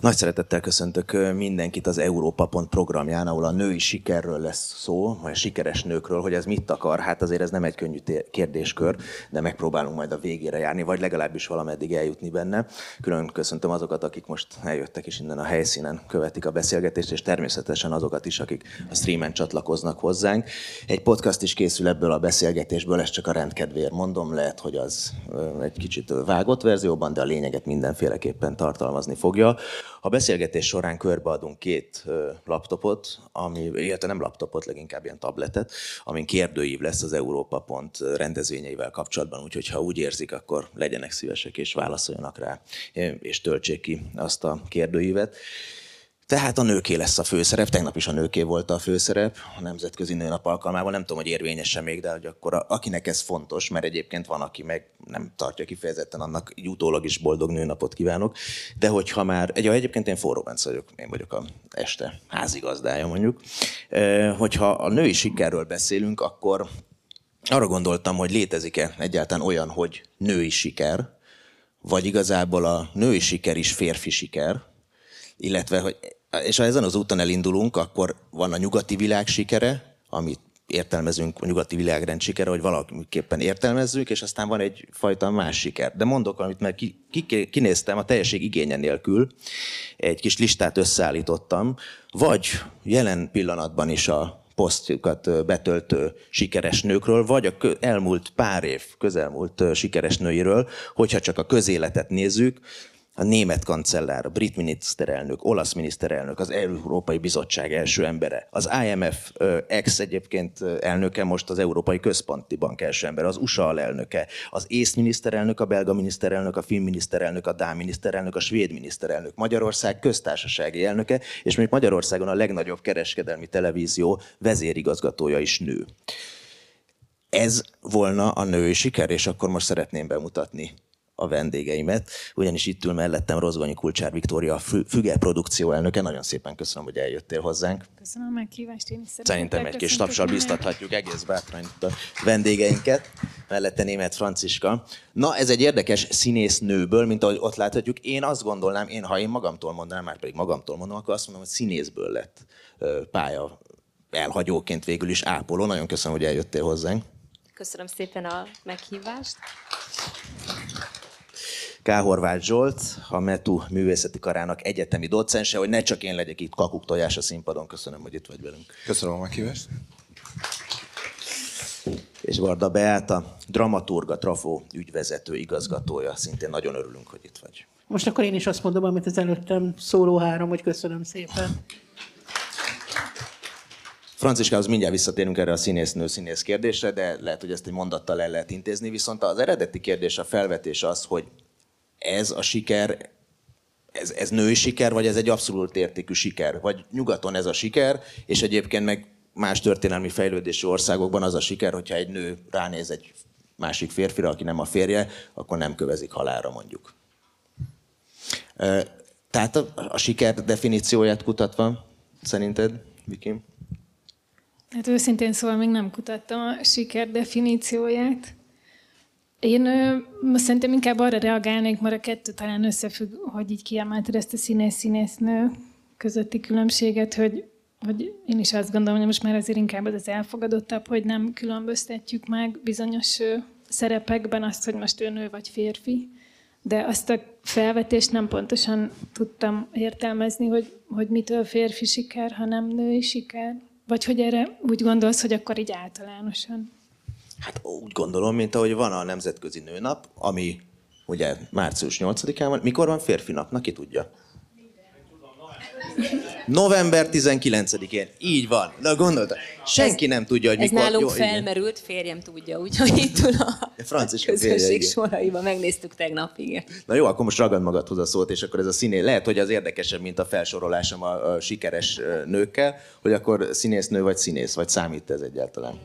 Nagy szeretettel köszöntök mindenkit az Európa Pont programján, ahol a női sikerről lesz szó, vagy a sikeres nőkről, hogy ez mit akar. Hát azért ez nem egy könnyű kérdéskör, de megpróbálunk majd a végére járni, vagy legalábbis valameddig eljutni benne. Külön köszöntöm azokat, akik most eljöttek és innen a helyszínen követik a beszélgetést, és természetesen azokat is, akik a streamen csatlakoznak hozzánk. Egy podcast is készül ebből a beszélgetésből, ezt csak a rendkedvéért mondom, lehet, hogy az egy kicsit vágott verzióban, de a lényeget mindenféleképpen tartalmazni fogja. A beszélgetés során körbeadunk két laptopot, ami, illetve nem laptopot, leginkább ilyen tabletet, amin kérdőív lesz az Európa Pont rendezvényeivel kapcsolatban, úgyhogy ha úgy érzik, akkor legyenek szívesek és válaszoljanak rá, és töltsék ki azt a kérdőívet. Tehát a nőké lesz a főszerep, tegnap is a nőké volt a főszerep, a Nemzetközi Nőnap alkalmával, nem tudom, hogy érvényes még, de hogy akkor a, akinek ez fontos, mert egyébként van, aki meg nem tartja kifejezetten annak, így utólag is boldog nőnapot kívánok, de hogyha már, egy, egyébként én forró vagyok, én vagyok a este házigazdája mondjuk, hogyha a női sikerről beszélünk, akkor arra gondoltam, hogy létezik-e egyáltalán olyan, hogy női siker, vagy igazából a női siker is férfi siker, illetve hogy és ha ezen az úton elindulunk, akkor van a nyugati világ sikere, amit értelmezünk, a nyugati világrend sikere, hogy valamiképpen értelmezzük, és aztán van egyfajta más siker. De mondok valamit, mert ki, ki, kinéztem a teljesség igénye nélkül, egy kis listát összeállítottam, vagy jelen pillanatban is a posztjukat betöltő sikeres nőkről, vagy a elmúlt pár év közelmúlt sikeres nőiről, hogyha csak a közéletet nézzük, a német kancellár, a brit miniszterelnök, olasz miniszterelnök, az Európai Bizottság első embere, az IMF ex egyébként elnöke, most az Európai Központi Bank első ember, az USA alelnöke, az ész miniszterelnök, a belga miniszterelnök, a finn miniszterelnök, a dán miniszterelnök, a svéd miniszterelnök, Magyarország köztársasági elnöke, és még Magyarországon a legnagyobb kereskedelmi televízió vezérigazgatója is nő. Ez volna a női siker, és akkor most szeretném bemutatni a vendégeimet, ugyanis itt ül mellettem Rozgonyi Kulcsár Viktória, a Füge produkció elnöke. Nagyon szépen köszönöm, hogy eljöttél hozzánk. Köszönöm a meghívást, én is Szerintem egy kis tapsal biztathatjuk egész bátran a vendégeinket. Mellette német Franciska. Na, ez egy érdekes színésznőből, mint ahogy ott láthatjuk. Én azt gondolnám, én, ha én magamtól mondanám, már pedig magamtól mondom, akkor azt mondom, hogy színészből lett pálya elhagyóként végül is ápoló. Nagyon köszönöm, hogy eljöttél hozzánk. Köszönöm szépen a meghívást. K. Horváth Zsolt, a METU művészeti karának egyetemi docense, hogy ne csak én legyek itt kakuk tojás a színpadon. Köszönöm, hogy itt vagy velünk. Köszönöm a meghívást. És Varda Beáta, dramaturga, trafó ügyvezető, igazgatója. Szintén nagyon örülünk, hogy itt vagy. Most akkor én is azt mondom, amit az előttem szóló három, hogy köszönöm szépen. Franciskához mindjárt visszatérünk erre a színésznő színész kérdésre, de lehet, hogy ezt egy mondattal el lehet intézni. Viszont az eredeti kérdés, a felvetés az, hogy ez a siker, ez, ez női siker, vagy ez egy abszolút értékű siker? Vagy nyugaton ez a siker, és egyébként meg más történelmi fejlődési országokban az a siker, hogyha egy nő ránéz egy másik férfira, aki nem a férje, akkor nem kövezik halára mondjuk. Tehát a, a siker definícióját kutatva, szerinted, Vikim? Hát őszintén szóval még nem kutattam a siker definícióját. Én ö, szerintem inkább arra reagálnék, mert a kettő talán összefügg, hogy így kiemelted ezt a színész-színésznő közötti különbséget, hogy, hogy én is azt gondolom, hogy most már azért inkább az elfogadottabb, hogy nem különböztetjük meg bizonyos ö, szerepekben azt, hogy most ő nő vagy férfi, de azt a felvetést nem pontosan tudtam értelmezni, hogy, hogy mitől férfi siker, hanem női siker. Vagy hogy erre úgy gondolsz, hogy akkor így általánosan? Hát úgy gondolom, mint ahogy van a Nemzetközi Nőnap, ami ugye március 8-án van. Mikor van férfi nap? ki tudja? November 19-én. Így van. Na gondolta. Senki nem tudja, hogy ez mikor. Ez nálunk Jó, felmerült, igen. férjem tudja, úgyhogy itt ül a Franciska közösség soraiban. Megnéztük tegnap, igen. Na jó, akkor most ragad magadhoz a szót, és akkor ez a színé. Lehet, hogy az érdekesebb, mint a felsorolásom a, a sikeres nőkkel, hogy akkor színésznő vagy színész, vagy számít ez egyáltalán?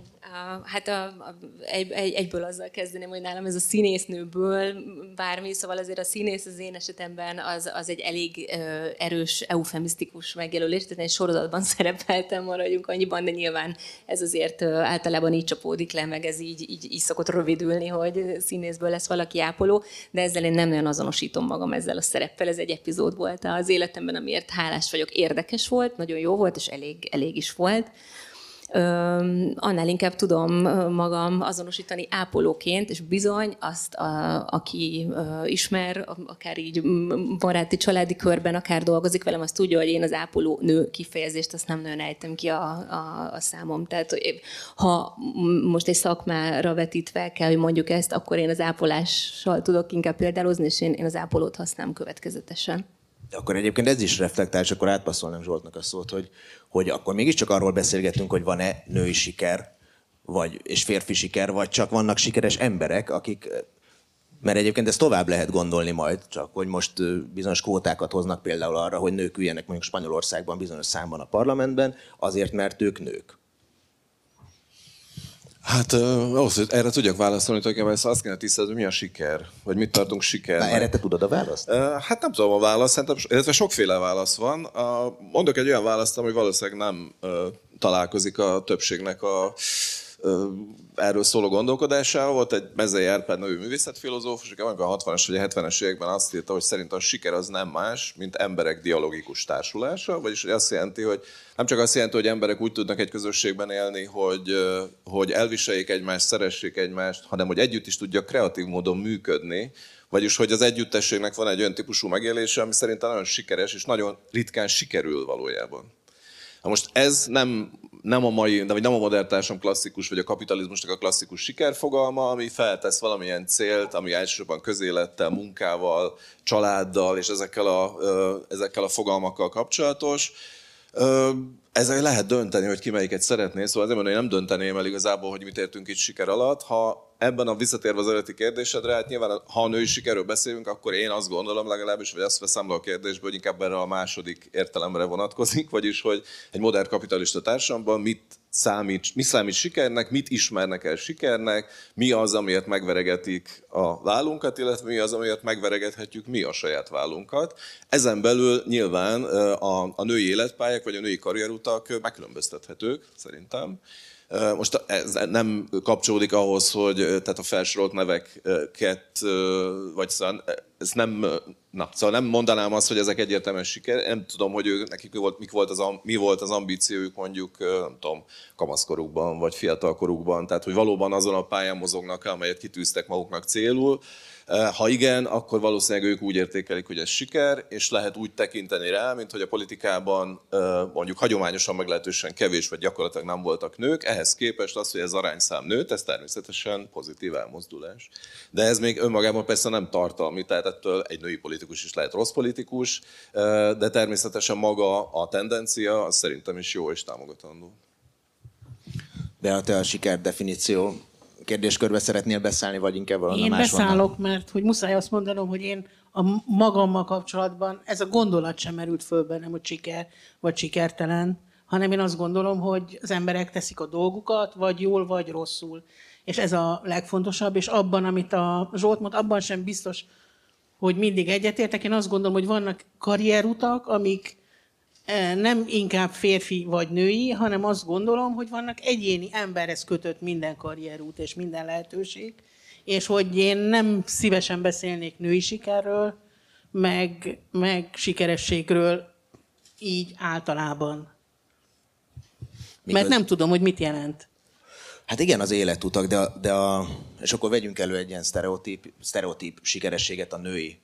Hát a, a, egy, egy, egyből azzal kezdeném, hogy nálam ez a színésznőből bármi, szóval azért a színész az én esetemben az, az egy elég ö, erős, eufemisztikus megjelölés, tehát egy sorozatban szerepeltem, maradjunk annyiban, de nyilván ez azért ö, általában így csapódik le, meg ez így, így, így szokott rövidülni, hogy színészből lesz valaki ápoló, de ezzel én nem nagyon azonosítom magam ezzel a szereppel. Ez egy epizód volt az életemben, amiért hálás vagyok. Érdekes volt, nagyon jó volt, és elég, elég is volt annál inkább tudom magam azonosítani ápolóként, és bizony azt, a, aki ismer, akár így baráti, családi körben, akár dolgozik velem, azt tudja, hogy én az ápoló nő kifejezést azt nem nagyon ejtem ki a, a, a számom. Tehát ha most egy szakmára vetítve kell, hogy mondjuk ezt, akkor én az ápolással tudok inkább példálozni, és én, én az ápolót használom következetesen. De akkor egyébként ez is reflektál, és akkor átpasszolnám Zsoltnak a szót, hogy, hogy akkor mégiscsak arról beszélgetünk, hogy van-e női siker, vagy, és férfi siker, vagy csak vannak sikeres emberek, akik mert egyébként ezt tovább lehet gondolni majd, csak hogy most bizonyos kvótákat hoznak például arra, hogy nők üljenek mondjuk Spanyolországban bizonyos számban a parlamentben, azért, mert ők nők. Hát ahhoz, hogy erre tudjak válaszolni, tulajdonképpen ezt azt kéne tisztázni, hogy mi a siker, vagy mit tartunk sikernek. erre te tudod a választ? Hát nem tudom a választ, szerintem, illetve sokféle válasz van. Mondok egy olyan választ, ami valószínűleg nem találkozik a többségnek a erről szóló gondolkodásával. Volt egy Mezei Árpád nevű művészetfilozófus, aki a 60-as vagy a 70-es években azt írta, hogy szerint a siker az nem más, mint emberek dialogikus társulása, vagyis hogy azt jelenti, hogy nem csak azt jelenti, hogy emberek úgy tudnak egy közösségben élni, hogy, hogy elviseljék egymást, szeressék egymást, hanem hogy együtt is tudja kreatív módon működni, vagyis hogy az együttességnek van egy olyan típusú megélése, ami szerintem nagyon sikeres, és nagyon ritkán sikerül valójában. Na most ez nem, nem a mai, de vagy nem a modern társadalom klasszikus, vagy a kapitalizmusnak a klasszikus sikerfogalma, ami feltesz valamilyen célt, ami elsősorban közélettel, munkával, családdal és ezekkel a, ezekkel a fogalmakkal kapcsolatos. Ezzel lehet dönteni, hogy ki melyiket szeretné, szóval azért mondom, hogy nem dönteném el igazából, hogy mit értünk itt siker alatt. Ha ebben a visszatérve az eredeti kérdésedre, hát nyilván ha a női sikerről beszélünk, akkor én azt gondolom legalábbis, vagy azt veszem le a kérdésből, hogy inkább erre a második értelemre vonatkozik, vagyis hogy egy modern kapitalista társadalomban mit számít, mi számít sikernek, mit ismernek el sikernek, mi az, amiért megveregetik a vállunkat, illetve mi az, amiért megveregethetjük mi a saját vállunkat. Ezen belül nyilván a, a női életpályák vagy a női karrierutak megkülönböztethetők, szerintem. Most ez nem kapcsolódik ahhoz, hogy tehát a felsorolt neveket, vagy szóval ez nem, na, szóval nem mondanám azt, hogy ezek egyértelműen siker. Nem tudom, hogy ők, nekik volt, mik volt az, mi volt az ambíciójuk mondjuk, nem tudom, kamaszkorukban, vagy fiatalkorukban. Tehát, hogy valóban azon a pályán mozognak, amelyet kitűztek maguknak célul. Ha igen, akkor valószínűleg ők úgy értékelik, hogy ez siker, és lehet úgy tekinteni rá, mint hogy a politikában mondjuk hagyományosan meglehetősen kevés, vagy gyakorlatilag nem voltak nők. Ehhez képest az, hogy ez arányszám nőtt, ez természetesen pozitív elmozdulás. De ez még önmagában persze nem tartalmi, tehát ettől egy női politikus is lehet rossz politikus, de természetesen maga a tendencia, az szerintem is jó és támogatandó. De a te a siker definíció kérdéskörbe szeretnél beszállni, vagy inkább valami Én más beszállok, van? mert hogy muszáj azt mondanom, hogy én a magammal kapcsolatban ez a gondolat sem merült föl bennem, hogy siker vagy sikertelen, hanem én azt gondolom, hogy az emberek teszik a dolgukat, vagy jól, vagy rosszul. És ez a legfontosabb, és abban, amit a Zsolt mond, abban sem biztos, hogy mindig egyetértek. Én azt gondolom, hogy vannak karrierutak, amik nem inkább férfi vagy női, hanem azt gondolom, hogy vannak egyéni emberhez kötött minden karrierút és minden lehetőség, és hogy én nem szívesen beszélnék női sikerről, meg, meg sikerességről így általában. Mikor... Mert nem tudom, hogy mit jelent. Hát igen, az életutak, de, a, de a, és akkor vegyünk elő egy ilyen sztereotíp, sztereotíp sikerességet a női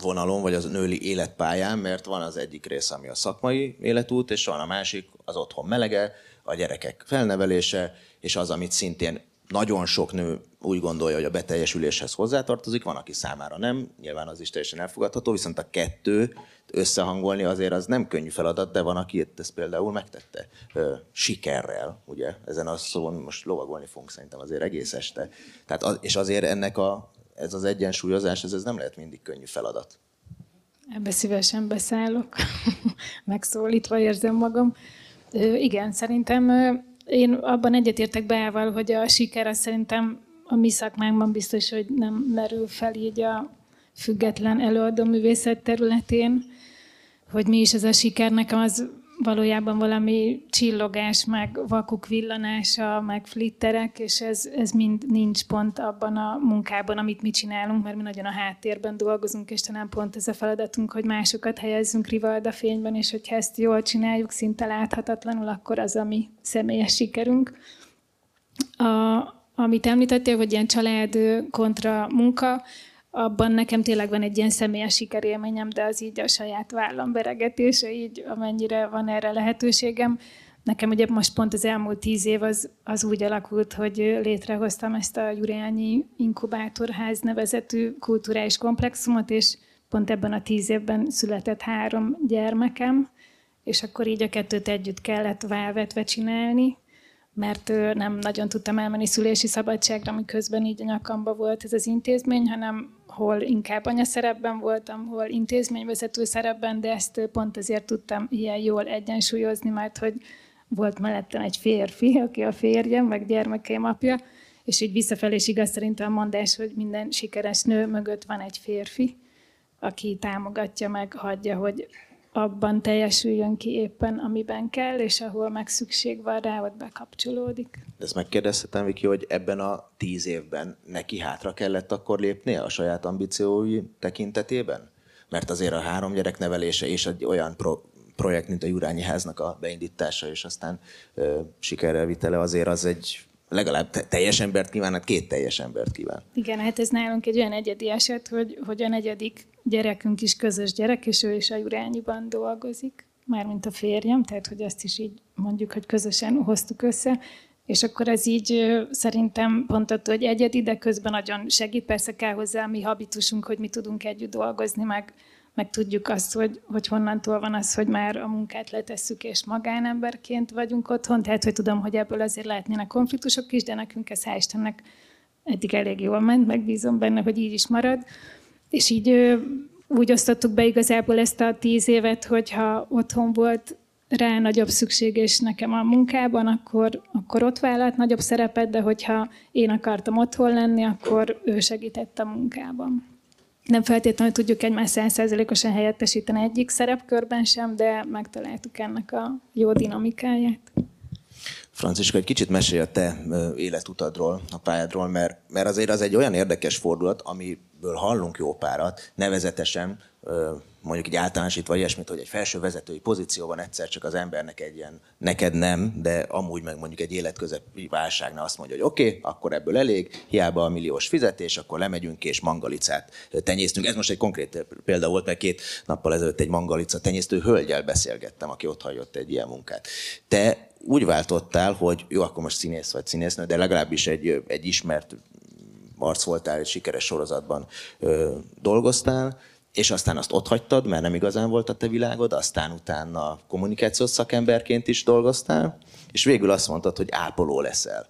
vonalon, vagy az női életpályán, mert van az egyik része, ami a szakmai életút, és van a másik, az otthon melege, a gyerekek felnevelése, és az, amit szintén nagyon sok nő úgy gondolja, hogy a beteljesüléshez hozzátartozik, van, aki számára nem, nyilván az is teljesen elfogadható, viszont a kettő összehangolni azért az nem könnyű feladat, de van, aki ezt például megtette sikerrel, ugye, ezen a szón most lovagolni fogunk szerintem azért egész este. Tehát az, és azért ennek a, ez az egyensúlyozás, ez, ez nem lehet mindig könnyű feladat. Ebbe szívesen beszállok, megszólítva érzem magam. Igen, szerintem én abban egyetértek Beával, hogy a siker az szerintem a mi szakmánkban biztos, hogy nem merül fel így a független előadó művészet területén, hogy mi is ez a siker. Nekem az valójában valami csillogás, meg vakuk villanása, meg flitterek, és ez, ez mind nincs pont abban a munkában, amit mi csinálunk, mert mi nagyon a háttérben dolgozunk, és talán pont ez a feladatunk, hogy másokat helyezzünk rivalda fényben, és hogyha ezt jól csináljuk, szinte láthatatlanul, akkor az a mi személyes sikerünk. A, amit említettél, hogy ilyen család kontra munka, abban nekem tényleg van egy ilyen személyes sikerélményem, de az így a saját vállam beregetése, így amennyire van erre lehetőségem. Nekem ugye most pont az elmúlt tíz év az, az úgy alakult, hogy létrehoztam ezt a Jurányi Inkubátorház nevezetű kulturális komplexumot, és pont ebben a tíz évben született három gyermekem, és akkor így a kettőt együtt kellett válvetve csinálni, mert nem nagyon tudtam elmenni szülési szabadságra, miközben így a nyakamba volt ez az intézmény, hanem hol inkább anyaszerepben voltam, hol intézményvezető szerepben, de ezt pont azért tudtam ilyen jól egyensúlyozni, mert hogy volt mellettem egy férfi, aki a férjem, meg gyermekeim apja, és így visszafelé is igaz szerintem a mondás, hogy minden sikeres nő mögött van egy férfi, aki támogatja meg, hagyja, hogy abban teljesüljön ki éppen, amiben kell, és ahol meg szükség van rá, ott bekapcsolódik. De ezt megkérdezhetem, Viki, hogy ebben a tíz évben neki hátra kellett akkor lépnie a saját ambíciói tekintetében? Mert azért a három gyerek nevelése és egy olyan pro- projekt, mint a Jurányi háznak a beindítása, és aztán ö, sikerrel vitele, azért az egy legalább teljes embert kíván, hát két teljes embert kíván. Igen, hát ez nálunk egy olyan egyedi eset, hogy, hogy a negyedik gyerekünk is közös gyerek, és ő is a Jurányiban dolgozik, mármint a férjem, tehát hogy azt is így mondjuk, hogy közösen hoztuk össze, és akkor ez így szerintem pont attól, hogy egyedi, de közben nagyon segít. Persze kell hozzá a mi habitusunk, hogy mi tudunk együtt dolgozni, meg, meg tudjuk azt, hogy, hogy honnantól van az, hogy már a munkát letesszük, és magánemberként vagyunk otthon. Tehát, hogy tudom, hogy ebből azért lehetnének konfliktusok is, de nekünk ez hál' Istennek eddig elég jól ment, megbízom benne, hogy így is marad. És így úgy osztottuk be igazából ezt a tíz évet, hogyha otthon volt rá nagyobb szükség, és nekem a munkában, akkor, akkor ott vállalt nagyobb szerepet, de hogyha én akartam otthon lenni, akkor ő segített a munkában. Nem feltétlenül tudjuk egymás százszerzelékosan helyettesíteni egyik szerepkörben sem, de megtaláltuk ennek a jó dinamikáját. Franciska, egy kicsit mesélj a te életutadról, a pályádról, mert, mert azért az egy olyan érdekes fordulat, amiből hallunk jó párat, nevezetesen mondjuk egy általánosítva ilyesmit, hogy egy felső vezetői pozícióban egyszer csak az embernek egy ilyen, neked nem, de amúgy meg mondjuk egy életközepi válságnál azt mondja, hogy oké, okay, akkor ebből elég, hiába a milliós fizetés, akkor lemegyünk és mangalicát tenyésztünk. Ez most egy konkrét példa volt, mert két nappal ezelőtt egy mangalica tenyésztő hölgyel beszélgettem, aki ott hagyott egy ilyen munkát. Te úgy váltottál, hogy jó, akkor most színész vagy színésznő, de legalábbis egy, egy ismert arc voltál, egy sikeres sorozatban ö, dolgoztál, és aztán azt ott hagytad, mert nem igazán volt a te világod, aztán utána kommunikációs szakemberként is dolgoztál, és végül azt mondtad, hogy ápoló leszel.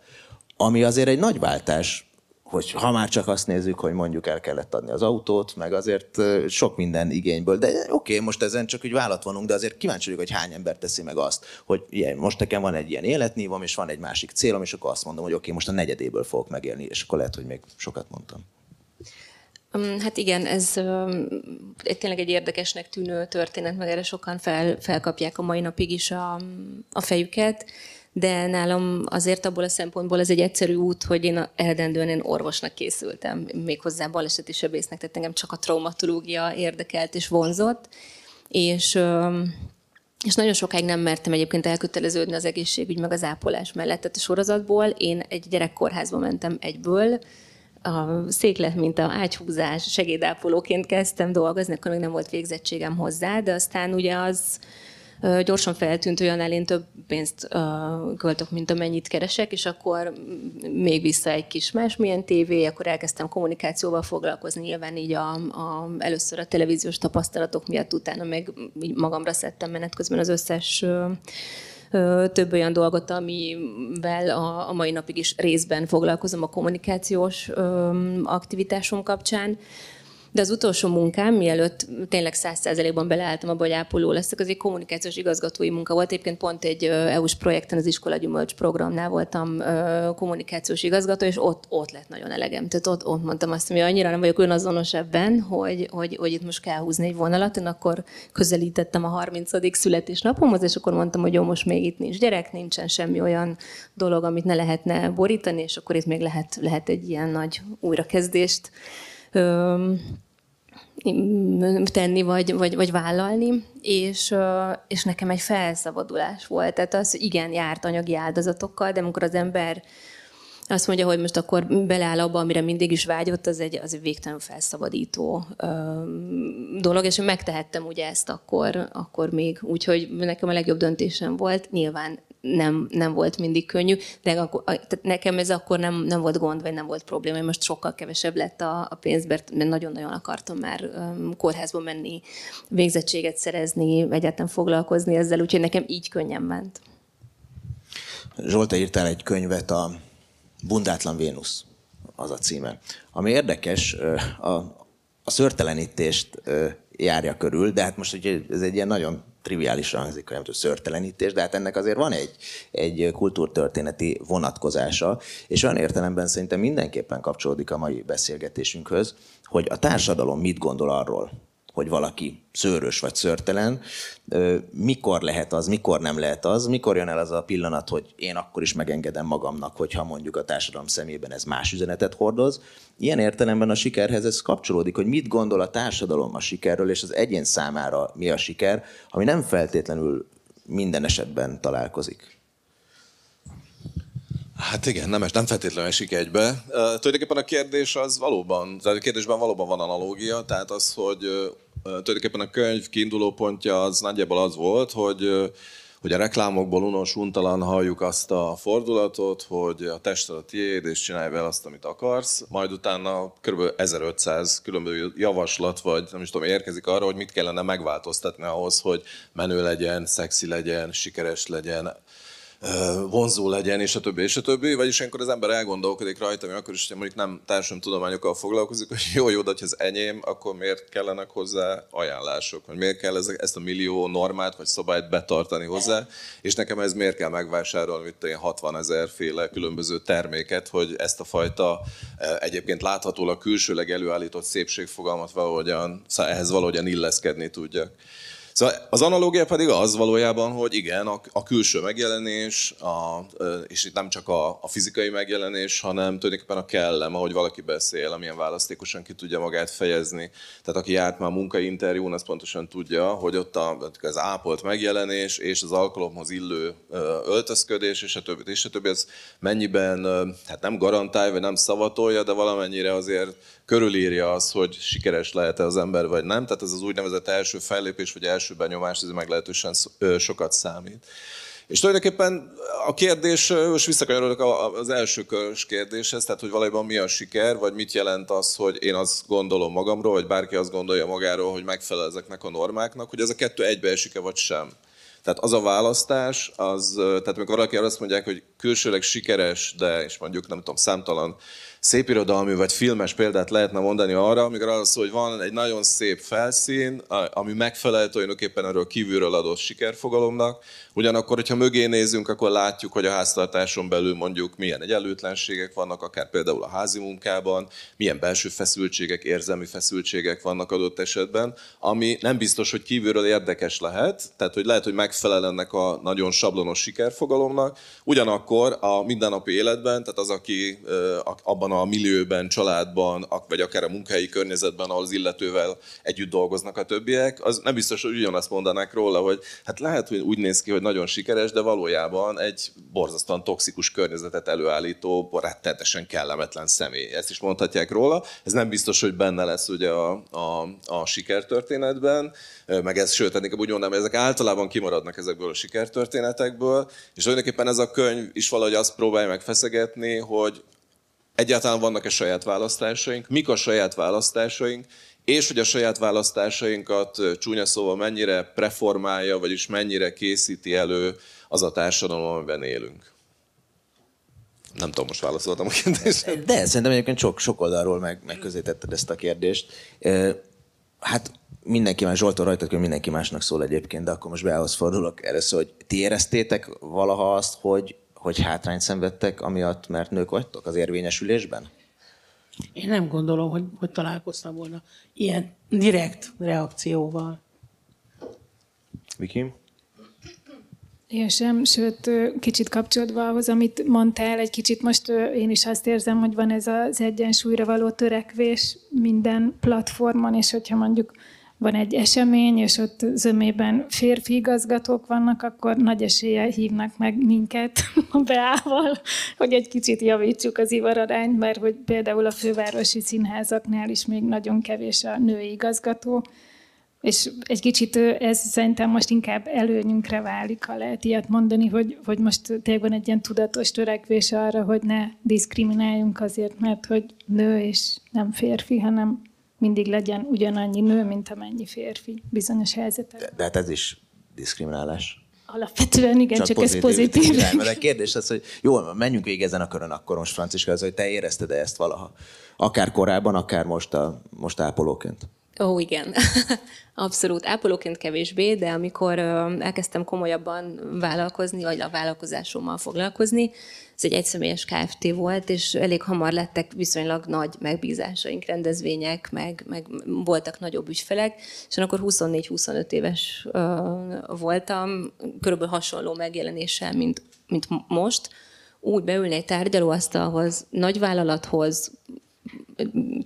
Ami azért egy nagy váltás hogy ha már csak azt nézzük, hogy mondjuk el kellett adni az autót, meg azért sok minden igényből, de oké, okay, most ezen csak úgy vállat vonunk, de azért kíváncsi vagyok, hogy hány ember teszi meg azt, hogy ilyen, most nekem van egy ilyen életnívom, és van egy másik célom, és akkor azt mondom, hogy oké, okay, most a negyedéből fogok megélni, és akkor lehet, hogy még sokat mondtam. Hát igen, ez tényleg egy érdekesnek tűnő történet, meg erre sokan fel, felkapják a mai napig is a, a fejüket de nálam azért abból a szempontból ez egy egyszerű út, hogy én eredendően én orvosnak készültem, méghozzá baleseti sebésznek, tehát engem csak a traumatológia érdekelt és vonzott, és és nagyon sokáig nem mertem egyébként elköteleződni az egészségügy meg az ápolás mellett. Tehát a sorozatból én egy gyerekkorházba mentem egyből, a széklet, mint a ágyhúzás, segédápolóként kezdtem dolgozni, akkor még nem volt végzettségem hozzá, de aztán ugye az, gyorsan feltűnt, hogy annál én több pénzt költök, mint amennyit keresek, és akkor még vissza egy kis másmilyen tévé, akkor elkezdtem kommunikációval foglalkozni, nyilván így a, a, először a televíziós tapasztalatok miatt, utána meg magamra szedtem menet közben az összes több olyan dolgot, amivel a, mai napig is részben foglalkozom a kommunikációs aktivitásom kapcsán. De az utolsó munkám, mielőtt tényleg száz százalékban beleálltam abba, hogy ápoló leszek, az egy kommunikációs igazgatói munka volt. Egyébként pont egy EU-s projekten, az Iskola Gyümölcs programnál voltam kommunikációs igazgató, és ott, ott lett nagyon elegem. Tehát ott, ott mondtam azt, hogy annyira nem vagyok önazonos ebben, hogy, hogy, hogy itt most kell húzni egy vonalat. Én akkor közelítettem a 30. születésnapomhoz, és akkor mondtam, hogy jó, most még itt nincs gyerek, nincsen semmi olyan dolog, amit ne lehetne borítani, és akkor itt még lehet, lehet egy ilyen nagy újrakezdést tenni, vagy, vagy, vagy vállalni, és, és nekem egy felszabadulás volt. Tehát az, igen, járt anyagi áldozatokkal, de amikor az ember azt mondja, hogy most akkor beleáll abba, amire mindig is vágyott, az egy, az egy végtelenül felszabadító ö, dolog, és én megtehettem ugye ezt akkor, akkor még, úgyhogy nekem a legjobb döntésem volt. Nyilván nem, nem volt mindig könnyű, de akkor, tehát nekem ez akkor nem, nem volt gond, vagy nem volt probléma. Most sokkal kevesebb lett a, a pénz, mert nagyon-nagyon akartam már um, kórházba menni, végzettséget szerezni, egyáltalán foglalkozni ezzel, úgyhogy nekem így könnyen ment. Zsolta írtál egy könyvet, a Bundátlan Vénusz az a címe. Ami érdekes, a, a szörtelenítést járja körül, de hát most ugye ez egy ilyen nagyon triviálisan hangzik, hogy szörtelenítés, de hát ennek azért van egy, egy kultúrtörténeti vonatkozása, és olyan értelemben szerintem mindenképpen kapcsolódik a mai beszélgetésünkhöz, hogy a társadalom mit gondol arról, hogy valaki szőrös vagy szörtelen, mikor lehet az, mikor nem lehet az, mikor jön el az a pillanat, hogy én akkor is megengedem magamnak, hogyha mondjuk a társadalom szemében ez más üzenetet hordoz. Ilyen értelemben a sikerhez ez kapcsolódik, hogy mit gondol a társadalom a sikerről, és az egyén számára mi a siker, ami nem feltétlenül minden esetben találkozik. Hát igen, nem, nem feltétlenül esik egybe. Uh, tulajdonképpen a kérdés az valóban, tehát a kérdésben valóban van analógia, tehát az, hogy uh, tulajdonképpen a könyv kiinduló pontja az nagyjából az volt, hogy uh, hogy a reklámokból unos, untalan halljuk azt a fordulatot, hogy a tested a tiéd, és csinálj vele azt, amit akarsz, majd utána kb. 1500 különböző javaslat, vagy nem is tudom, érkezik arra, hogy mit kellene megváltoztatni ahhoz, hogy menő legyen, szexi legyen, sikeres legyen, vonzó legyen, és a többi, és a többi. Vagyis ilyenkor az ember elgondolkodik rajta, hogy akkor is, mondjuk nem társadalmi tudományokkal foglalkozik, hogy jó, jó, de ha az enyém, akkor miért kellenek hozzá ajánlások, vagy miért kell ezt a millió normát vagy szabályt betartani hozzá, és nekem ez miért kell megvásárolni, mint én 60 ezer féle különböző terméket, hogy ezt a fajta egyébként láthatólag külsőleg előállított szépségfogalmat valahogyan, szóval ehhez valahogyan illeszkedni tudjak. Szóval az analógia pedig az valójában, hogy igen, a, a külső megjelenés, a, és itt nem csak a, a fizikai megjelenés, hanem tulajdonképpen a kellem, ahogy valaki beszél, amilyen választékosan ki tudja magát fejezni. Tehát aki járt már munkainterjún, az pontosan tudja, hogy ott a, az ápolt megjelenés és az alkalomhoz illő öltözködés, és a többi, és a többi, ez mennyiben, hát nem garantálja, vagy nem szavatolja, de valamennyire azért körülírja az, hogy sikeres lehet-e az ember, vagy nem. Tehát ez az úgynevezett első fellépés, vagy első benyomás, ez meglehetősen sokat számít. És tulajdonképpen a kérdés, most visszakanyarodok az első körös kérdéshez, tehát hogy valójában mi a siker, vagy mit jelent az, hogy én azt gondolom magamról, vagy bárki azt gondolja magáról, hogy megfelel ezeknek a normáknak, hogy ez a kettő egybeesik-e, vagy sem. Tehát az a választás, az, tehát amikor valaki azt mondják, hogy külsőleg sikeres, de és mondjuk nem tudom, számtalan szépirodalmű vagy filmes példát lehetne mondani arra, amikor az szól, hogy van egy nagyon szép felszín, ami megfelel tulajdonképpen erről kívülről adott sikerfogalomnak, ugyanakkor, hogyha mögé nézünk, akkor látjuk, hogy a háztartáson belül mondjuk milyen egyenlőtlenségek vannak, akár például a házi munkában, milyen belső feszültségek, érzelmi feszültségek vannak adott esetben, ami nem biztos, hogy kívülről érdekes lehet, tehát hogy lehet, hogy megfelel ennek a nagyon sablonos sikerfogalomnak, ugyanakkor a mindennapi életben, tehát az, aki abban abban a millióben, családban, vagy akár a munkahelyi környezetben, ahol az illetővel együtt dolgoznak a többiek, az nem biztos, hogy ugyanazt mondanák róla, hogy hát lehet, hogy úgy néz ki, hogy nagyon sikeres, de valójában egy borzasztóan toxikus környezetet előállító, rettenetesen kellemetlen személy. Ezt is mondhatják róla. Ez nem biztos, hogy benne lesz ugye a, a, a sikertörténetben, meg ez, sőt, ennél úgy mondanám, ezek általában kimaradnak ezekből a sikertörténetekből, és tulajdonképpen ez a könyv is valahogy azt próbálja megfeszegetni, hogy egyáltalán vannak-e saját választásaink, mik a saját választásaink, és hogy a saját választásainkat csúnya szóval mennyire preformálja, vagyis mennyire készíti elő az a társadalom, amiben élünk. Nem tudom, most válaszoltam a kérdésre. De szerintem egyébként sok, sok oldalról meg, megközelítetted ezt a kérdést. Hát mindenki más, Zsoltól rajtad hogy mindenki másnak szól egyébként, de akkor most beához fordulok először, hogy ti éreztétek valaha azt, hogy, hogy hátrányt szenvedtek, amiatt, mert nők vagytok az érvényesülésben? Én nem gondolom, hogy, hogy találkoztam volna ilyen direkt reakcióval. Viki? Én sem, sőt, kicsit kapcsolódva ahhoz, amit mondtál, egy kicsit most én is azt érzem, hogy van ez az egyensúlyra való törekvés minden platformon, és hogyha mondjuk van egy esemény, és ott zömében férfi igazgatók vannak, akkor nagy esélye hívnak meg minket a beával, hogy egy kicsit javítsuk az ivararányt, mert hogy például a fővárosi színházaknál is még nagyon kevés a női igazgató, és egy kicsit ez szerintem most inkább előnyünkre válik, ha lehet ilyet mondani, hogy, hogy most tényleg van egy ilyen tudatos törekvés arra, hogy ne diszkrimináljunk azért, mert hogy nő és nem férfi, hanem mindig legyen ugyanannyi nő, mint amennyi férfi bizonyos helyzetekben. De, hát ez is diszkriminálás. Alapvetően igen, csak, csak pozitív, ez pozitív. De a kérdés az, hogy jó, menjünk végig ezen a körön akkor most, Franciska, az, hogy te érezted-e ezt valaha? Akár korábban, akár most, a, most ápolóként. Ó, igen. Abszolút. Ápolóként kevésbé, de amikor elkezdtem komolyabban vállalkozni, vagy a vállalkozásommal foglalkozni, ez egy egyszemélyes KFT volt, és elég hamar lettek viszonylag nagy megbízásaink, rendezvények, meg, meg voltak nagyobb ügyfelek, és akkor 24-25 éves voltam, körülbelül hasonló megjelenéssel, mint, mint most, úgy beülni egy tárgyalóasztalhoz, nagyvállalathoz,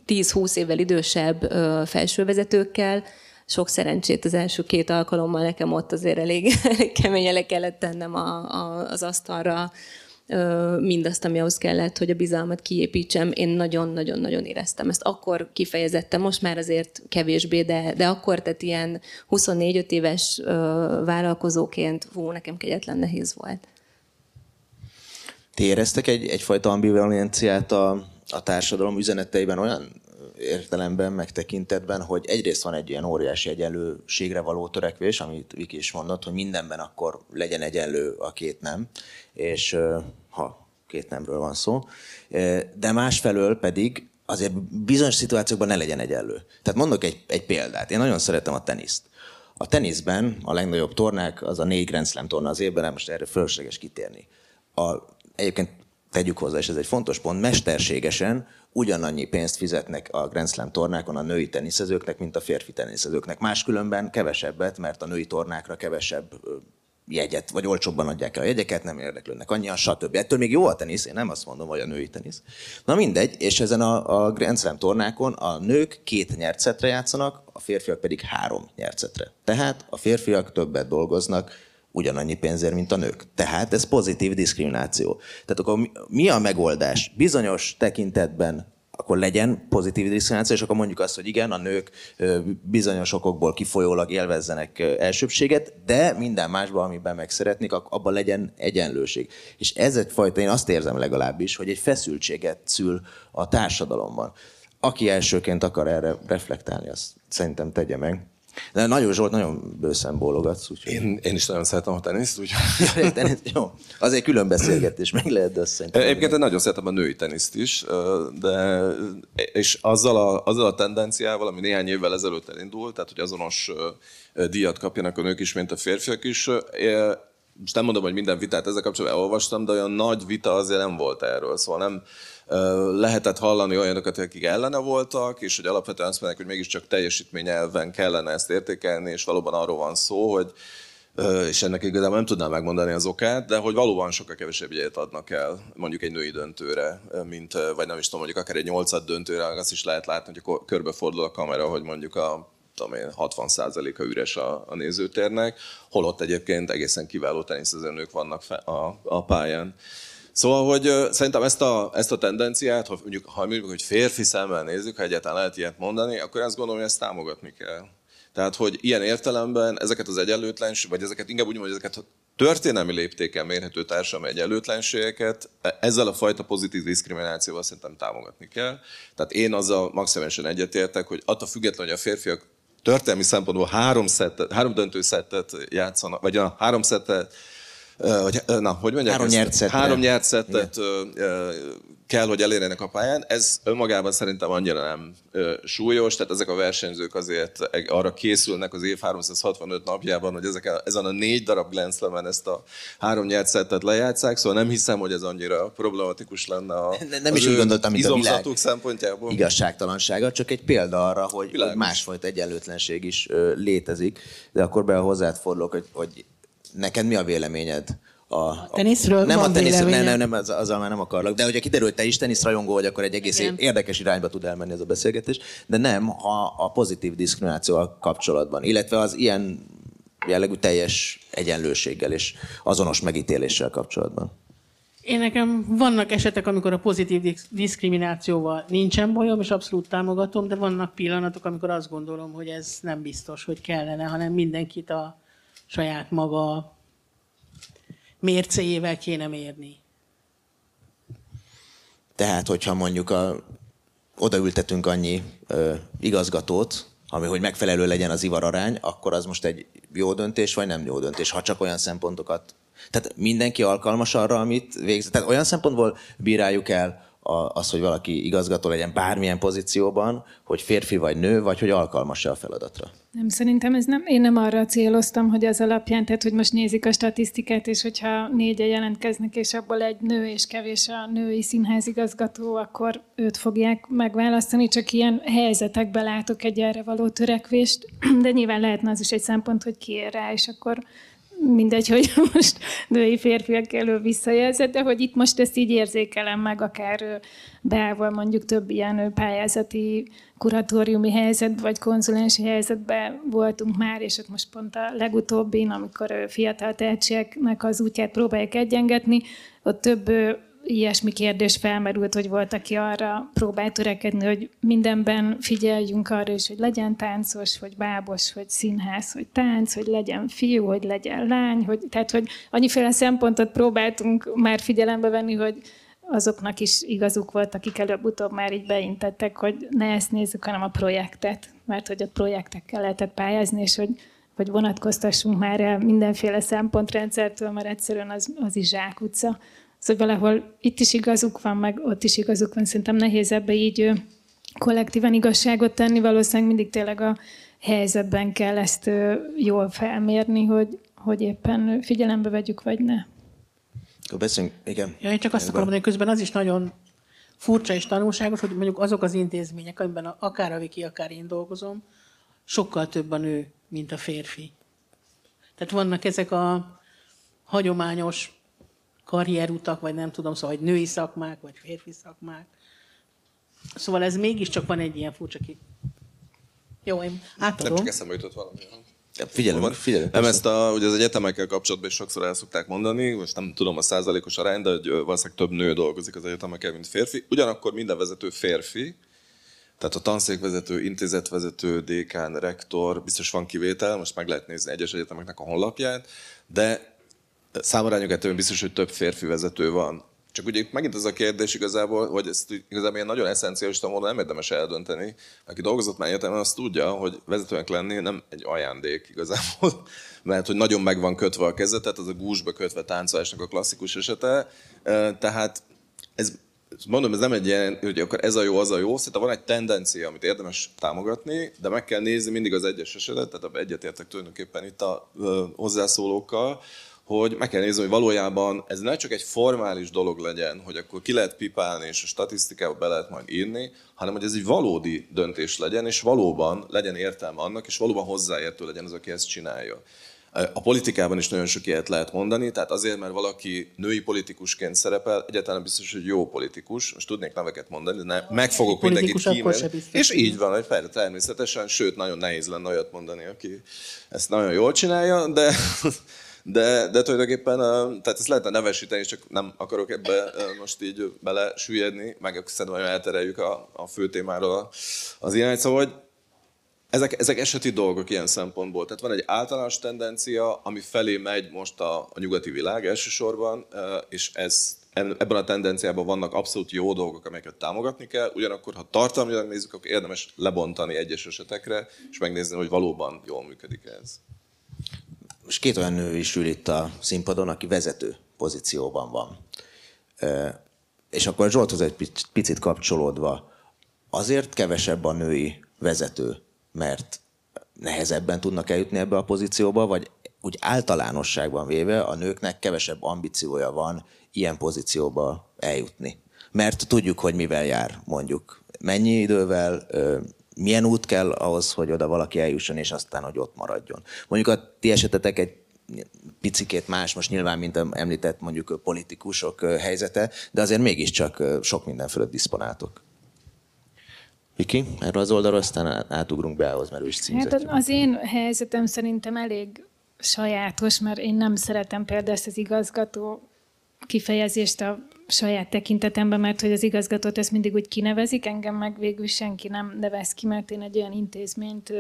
10-20 évvel idősebb felsővezetőkkel, sok szerencsét az első két alkalommal nekem ott azért elég, elég keményen le kellett tennem a, a, az asztalra mindazt, ami ahhoz kellett, hogy a bizalmat kiépítsem. Én nagyon-nagyon-nagyon éreztem ezt. Akkor kifejezettem, most már azért kevésbé, de, de akkor, tehát ilyen 24-5 éves vállalkozóként, hú, nekem kegyetlen nehéz volt. Ti éreztek egy, egyfajta ambivalenciát a, a társadalom üzeneteiben olyan értelemben, meg tekintetben, hogy egyrészt van egy ilyen óriási egyenlőségre való törekvés, amit Viki is mondott, hogy mindenben akkor legyen egyenlő a két nem, és ha két nemről van szó, de másfelől pedig azért bizonyos szituációkban ne legyen egyenlő. Tehát mondok egy, egy példát. Én nagyon szeretem a teniszt. A teniszben a legnagyobb tornák az a négy Grand Slam torna az évben, nem most erre fölösleges kitérni. A, egyébként tegyük hozzá, és ez egy fontos pont, mesterségesen ugyanannyi pénzt fizetnek a Grand Slam tornákon a női teniszezőknek, mint a férfi teniszezőknek. Máskülönben kevesebbet, mert a női tornákra kevesebb jegyet, vagy olcsóbban adják el a jegyeket, nem érdeklődnek annyian, stb. Ettől még jó a tenisz, én nem azt mondom, hogy a női tenisz. Na mindegy, és ezen a, a Grand Slam tornákon a nők két nyertszetre játszanak, a férfiak pedig három nyertszetre. Tehát a férfiak többet dolgoznak, ugyanannyi pénzért, mint a nők. Tehát ez pozitív diszkrimináció. Tehát akkor mi a megoldás? Bizonyos tekintetben akkor legyen pozitív diszkrimináció, és akkor mondjuk azt, hogy igen, a nők bizonyos okokból kifolyólag élvezzenek elsőbséget, de minden másban, amiben meg szeretnék, abban legyen egyenlőség. És ez egyfajta, én azt érzem legalábbis, hogy egy feszültséget szül a társadalomban. Aki elsőként akar erre reflektálni, azt szerintem tegye meg. De nagyon Zsolt, nagyon bőszen bólogatsz. Úgyhogy... Én, én is nagyon szeretem a teniszt, úgyhogy... ja, teniszt, jó. Az egy külön beszélgetés, meg lehet, de azt szerintem... Egyébként én nagyon szeretem a női teniszt is, de és azzal a, azzal a tendenciával, ami néhány évvel ezelőtt elindult, tehát hogy azonos díjat kapjanak a nők is, mint a férfiak is, most nem mondom, hogy minden vitát ezzel kapcsolatban elolvastam, de olyan nagy vita azért nem volt erről. Szóval nem, lehetett hallani olyanokat, akik ellene voltak, és hogy alapvetően azt mondják, hogy mégiscsak teljesítményelven kellene ezt értékelni, és valóban arról van szó, hogy és ennek igazából nem tudnám megmondani az okát, de hogy valóban sokkal kevesebb jegyet adnak el mondjuk egy női döntőre, mint, vagy nem is tudom, mondjuk akár egy nyolcad döntőre, azt is lehet látni, hogy körbefordul a kamera, hogy mondjuk a tudom én, 60%-a üres a, a nézőtérnek, holott egyébként egészen kiváló teniszezőnők vannak a, a pályán. Szóval, hogy szerintem ezt a, ezt a tendenciát, ha mondjuk, ha mondjuk, hogy férfi szemmel nézzük, ha egyáltalán lehet ilyet mondani, akkor azt gondolom, hogy ezt támogatni kell. Tehát, hogy ilyen értelemben ezeket az egyenlőtlenség, vagy ezeket inkább úgy mondom, hogy ezeket történelmi léptéken mérhető társadalmi egyenlőtlenségeket ezzel a fajta pozitív diszkriminációval szerintem támogatni kell. Tehát én azzal maximálisan egyetértek, hogy attól függetlenül, hogy a férfiak történelmi szempontból három, szettet, három döntő szettet játszanak, vagy a három szettet hogy, na, hogy mondják Három szettre. Három nyert szettet kell, hogy elérjenek a pályán. Ez önmagában szerintem annyira nem ö, súlyos, tehát ezek a versenyzők azért arra készülnek az év 365 napjában, hogy ezek a, ezen a négy darab Grand Slam-en ezt a három nyert szettet lejátszák, szóval nem hiszem, hogy ez annyira problematikus lenne a, Ne- nem is úgy gondoltam, mint a világ szempontjából. igazságtalansága, csak egy példa arra, hogy, hogy Világos. másfajta egyenlőtlenség is ö, létezik. De akkor be hozzád fordulok, hogy, hogy neked mi a véleményed? A, a teniszről nem van a teniszről, nem, nem, nem, az, azzal már nem akarlak. De hogyha kiderül, hogy te is teniszrajongó vagy, akkor egy egész Igen. érdekes irányba tud elmenni ez a beszélgetés. De nem, ha a pozitív diszkriminációval kapcsolatban, illetve az ilyen jellegű teljes egyenlőséggel és azonos megítéléssel kapcsolatban. Én nekem vannak esetek, amikor a pozitív disz- diszkriminációval nincsen bajom, és abszolút támogatom, de vannak pillanatok, amikor azt gondolom, hogy ez nem biztos, hogy kellene, hanem mindenkit a saját maga mércéjével kéne mérni. Tehát, hogyha mondjuk a, odaültetünk annyi ö, igazgatót, ami hogy megfelelő legyen az ivararány, akkor az most egy jó döntés, vagy nem jó döntés, ha csak olyan szempontokat... Tehát mindenki alkalmas arra, amit végz. Tehát olyan szempontból bíráljuk el a, az, hogy valaki igazgató legyen bármilyen pozícióban, hogy férfi vagy nő, vagy hogy alkalmas-e a feladatra. Nem, szerintem ez nem, én nem arra céloztam, hogy az alapján, tehát hogy most nézik a statisztikát, és hogyha négyen jelentkeznek, és abból egy nő és kevés a női színházigazgató, akkor őt fogják megválasztani, csak ilyen helyzetekben látok egy erre való törekvést, de nyilván lehetne az is egy szempont, hogy ki ér rá, és akkor mindegy, hogy most női férfiak elő visszajelzett, de hogy itt most ezt így érzékelem meg, akár beállva mondjuk több ilyen pályázati kuratóriumi helyzet, vagy konzulensi helyzetben voltunk már, és ott most pont a legutóbbin, amikor fiatal tehetségeknek az útját próbálják egyengetni, ott több ilyesmi kérdés felmerült, hogy volt, aki arra próbál törekedni, hogy mindenben figyeljünk arra is, hogy legyen táncos, vagy bábos, vagy színház, hogy tánc, hogy legyen fiú, hogy legyen lány, hogy, tehát hogy annyiféle szempontot próbáltunk már figyelembe venni, hogy azoknak is igazuk volt, akik előbb-utóbb már így beintettek, hogy ne ezt nézzük, hanem a projektet, mert hogy ott projektekkel lehetett pályázni, és hogy, hogy vonatkoztassunk már el mindenféle szempontrendszertől, mert egyszerűen az, az is zsákutca. Szóval valahol itt is igazuk van, meg ott is igazuk van. Szerintem nehéz ebbe így kollektíven igazságot tenni, valószínűleg mindig tényleg a helyzetben kell ezt jól felmérni, hogy, hogy éppen figyelembe vegyük, vagy ne. Akkor beszéljünk, igen. Ja, én csak azt akarom mondani, közben az is nagyon furcsa és tanulságos, hogy mondjuk azok az intézmények, amiben a- akár a Viki, akár én dolgozom, sokkal több a nő, mint a férfi. Tehát vannak ezek a hagyományos karrierutak, vagy nem tudom, szóval, hogy női szakmák, vagy férfi szakmák. Szóval ez mégiscsak van egy ilyen furcsa ki. Jó, én Nem átadom. csak eszembe jutott valami. Figyelünk, figyelünk. Nem ezt a, ugye az egyetemekkel kapcsolatban is sokszor el szokták mondani, most nem tudom a százalékos arány, de hogy valószínűleg több nő dolgozik az egyetemekkel, mint férfi. Ugyanakkor minden vezető férfi, tehát a tanszékvezető, intézetvezető, dékán, rektor, biztos van kivétel, most meg lehet nézni egyes egyetemeknek a honlapját, de számarányokat biztos, hogy több férfi vezető van. Csak ugye megint az a kérdés igazából, hogy ezt igazából ilyen nagyon eszenciális módon nem érdemes eldönteni. Aki dolgozott már egyetemen, az tudja, hogy vezetőnek lenni nem egy ajándék igazából, mert hogy nagyon meg van kötve a keze, tehát az a gúzsba kötve táncolásnak a klasszikus esete. Tehát ez, mondom, ez nem egy ilyen, hogy akkor ez a jó, az a jó. Szerintem van egy tendencia, amit érdemes támogatni, de meg kell nézni mindig az egyes esetet, tehát egyetértek tulajdonképpen itt a hozzászólókkal, hogy meg kell nézni, hogy valójában ez ne csak egy formális dolog legyen, hogy akkor ki lehet pipálni, és a statisztikába be lehet majd írni, hanem hogy ez egy valódi döntés legyen, és valóban legyen értelme annak, és valóban hozzáértő legyen az, aki ezt csinálja. A politikában is nagyon sok ilyet lehet mondani, tehát azért, mert valaki női politikusként szerepel, egyáltalán biztos, hogy jó politikus. Most tudnék neveket mondani, de ne, meg fogok mindenkit kímélni. És így van, hogy persze, természetesen, sőt, nagyon nehéz lenne olyat mondani, aki ezt nagyon jól csinálja, de, de, de tulajdonképpen, tehát ezt lehetne nevesíteni, csak nem akarok ebbe most így bele süllyedni, meg szerintem nagyon eltereljük a, a fő témáról az irányt. Szóval, hogy ezek, ezek eseti dolgok ilyen szempontból. Tehát van egy általános tendencia, ami felé megy most a, a nyugati világ elsősorban, és ez, ebben a tendenciában vannak abszolút jó dolgok, amelyeket támogatni kell, ugyanakkor, ha tartalmilag nézzük, akkor érdemes lebontani egyes esetekre, és megnézni, hogy valóban jól működik ez. Most két olyan nő is ül itt a színpadon, aki vezető pozícióban van. És akkor Zsolthoz egy picit kapcsolódva, azért kevesebb a női vezető, mert nehezebben tudnak eljutni ebbe a pozícióba, vagy úgy általánosságban véve a nőknek kevesebb ambíciója van ilyen pozícióba eljutni. Mert tudjuk, hogy mivel jár mondjuk. Mennyi idővel, milyen út kell ahhoz, hogy oda valaki eljusson, és aztán, hogy ott maradjon. Mondjuk a ti esetetek egy picikét más, most nyilván, mint említett mondjuk politikusok helyzete, de azért mégiscsak sok minden fölött diszponáltok. Viki, erről az oldalról aztán átugrunk be ahhoz, mert ő is Hát az én helyzetem szerintem elég sajátos, mert én nem szeretem például ezt az igazgató kifejezést a saját tekintetemben, mert hogy az igazgatót ezt mindig úgy kinevezik, engem meg végül senki nem nevez ki, mert én egy olyan intézményt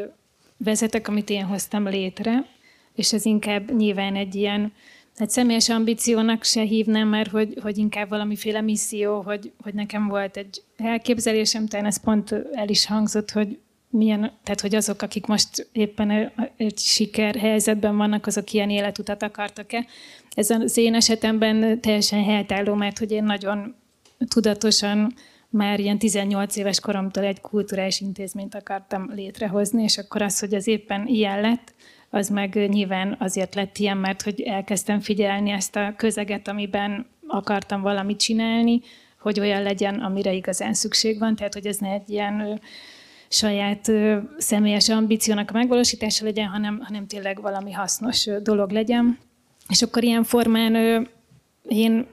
vezetek, amit én hoztam létre, és ez inkább nyilván egy ilyen, egy személyes ambíciónak se hívnám, mert hogy, hogy inkább valamiféle misszió, hogy, hogy nekem volt egy elképzelésem, talán ez pont el is hangzott, hogy milyen, tehát hogy azok, akik most éppen egy siker helyzetben vannak, azok ilyen életutat akartak-e. Ez az én esetemben teljesen helytálló, mert hogy én nagyon tudatosan már ilyen 18 éves koromtól egy kulturális intézményt akartam létrehozni, és akkor az, hogy az éppen ilyen lett, az meg nyilván azért lett ilyen, mert hogy elkezdtem figyelni ezt a közeget, amiben akartam valamit csinálni, hogy olyan legyen, amire igazán szükség van, tehát hogy ez ne egy ilyen saját ö, személyes ambíciónak a megvalósítása legyen, hanem, hanem tényleg valami hasznos ö, dolog legyen. És akkor ilyen formán ö, én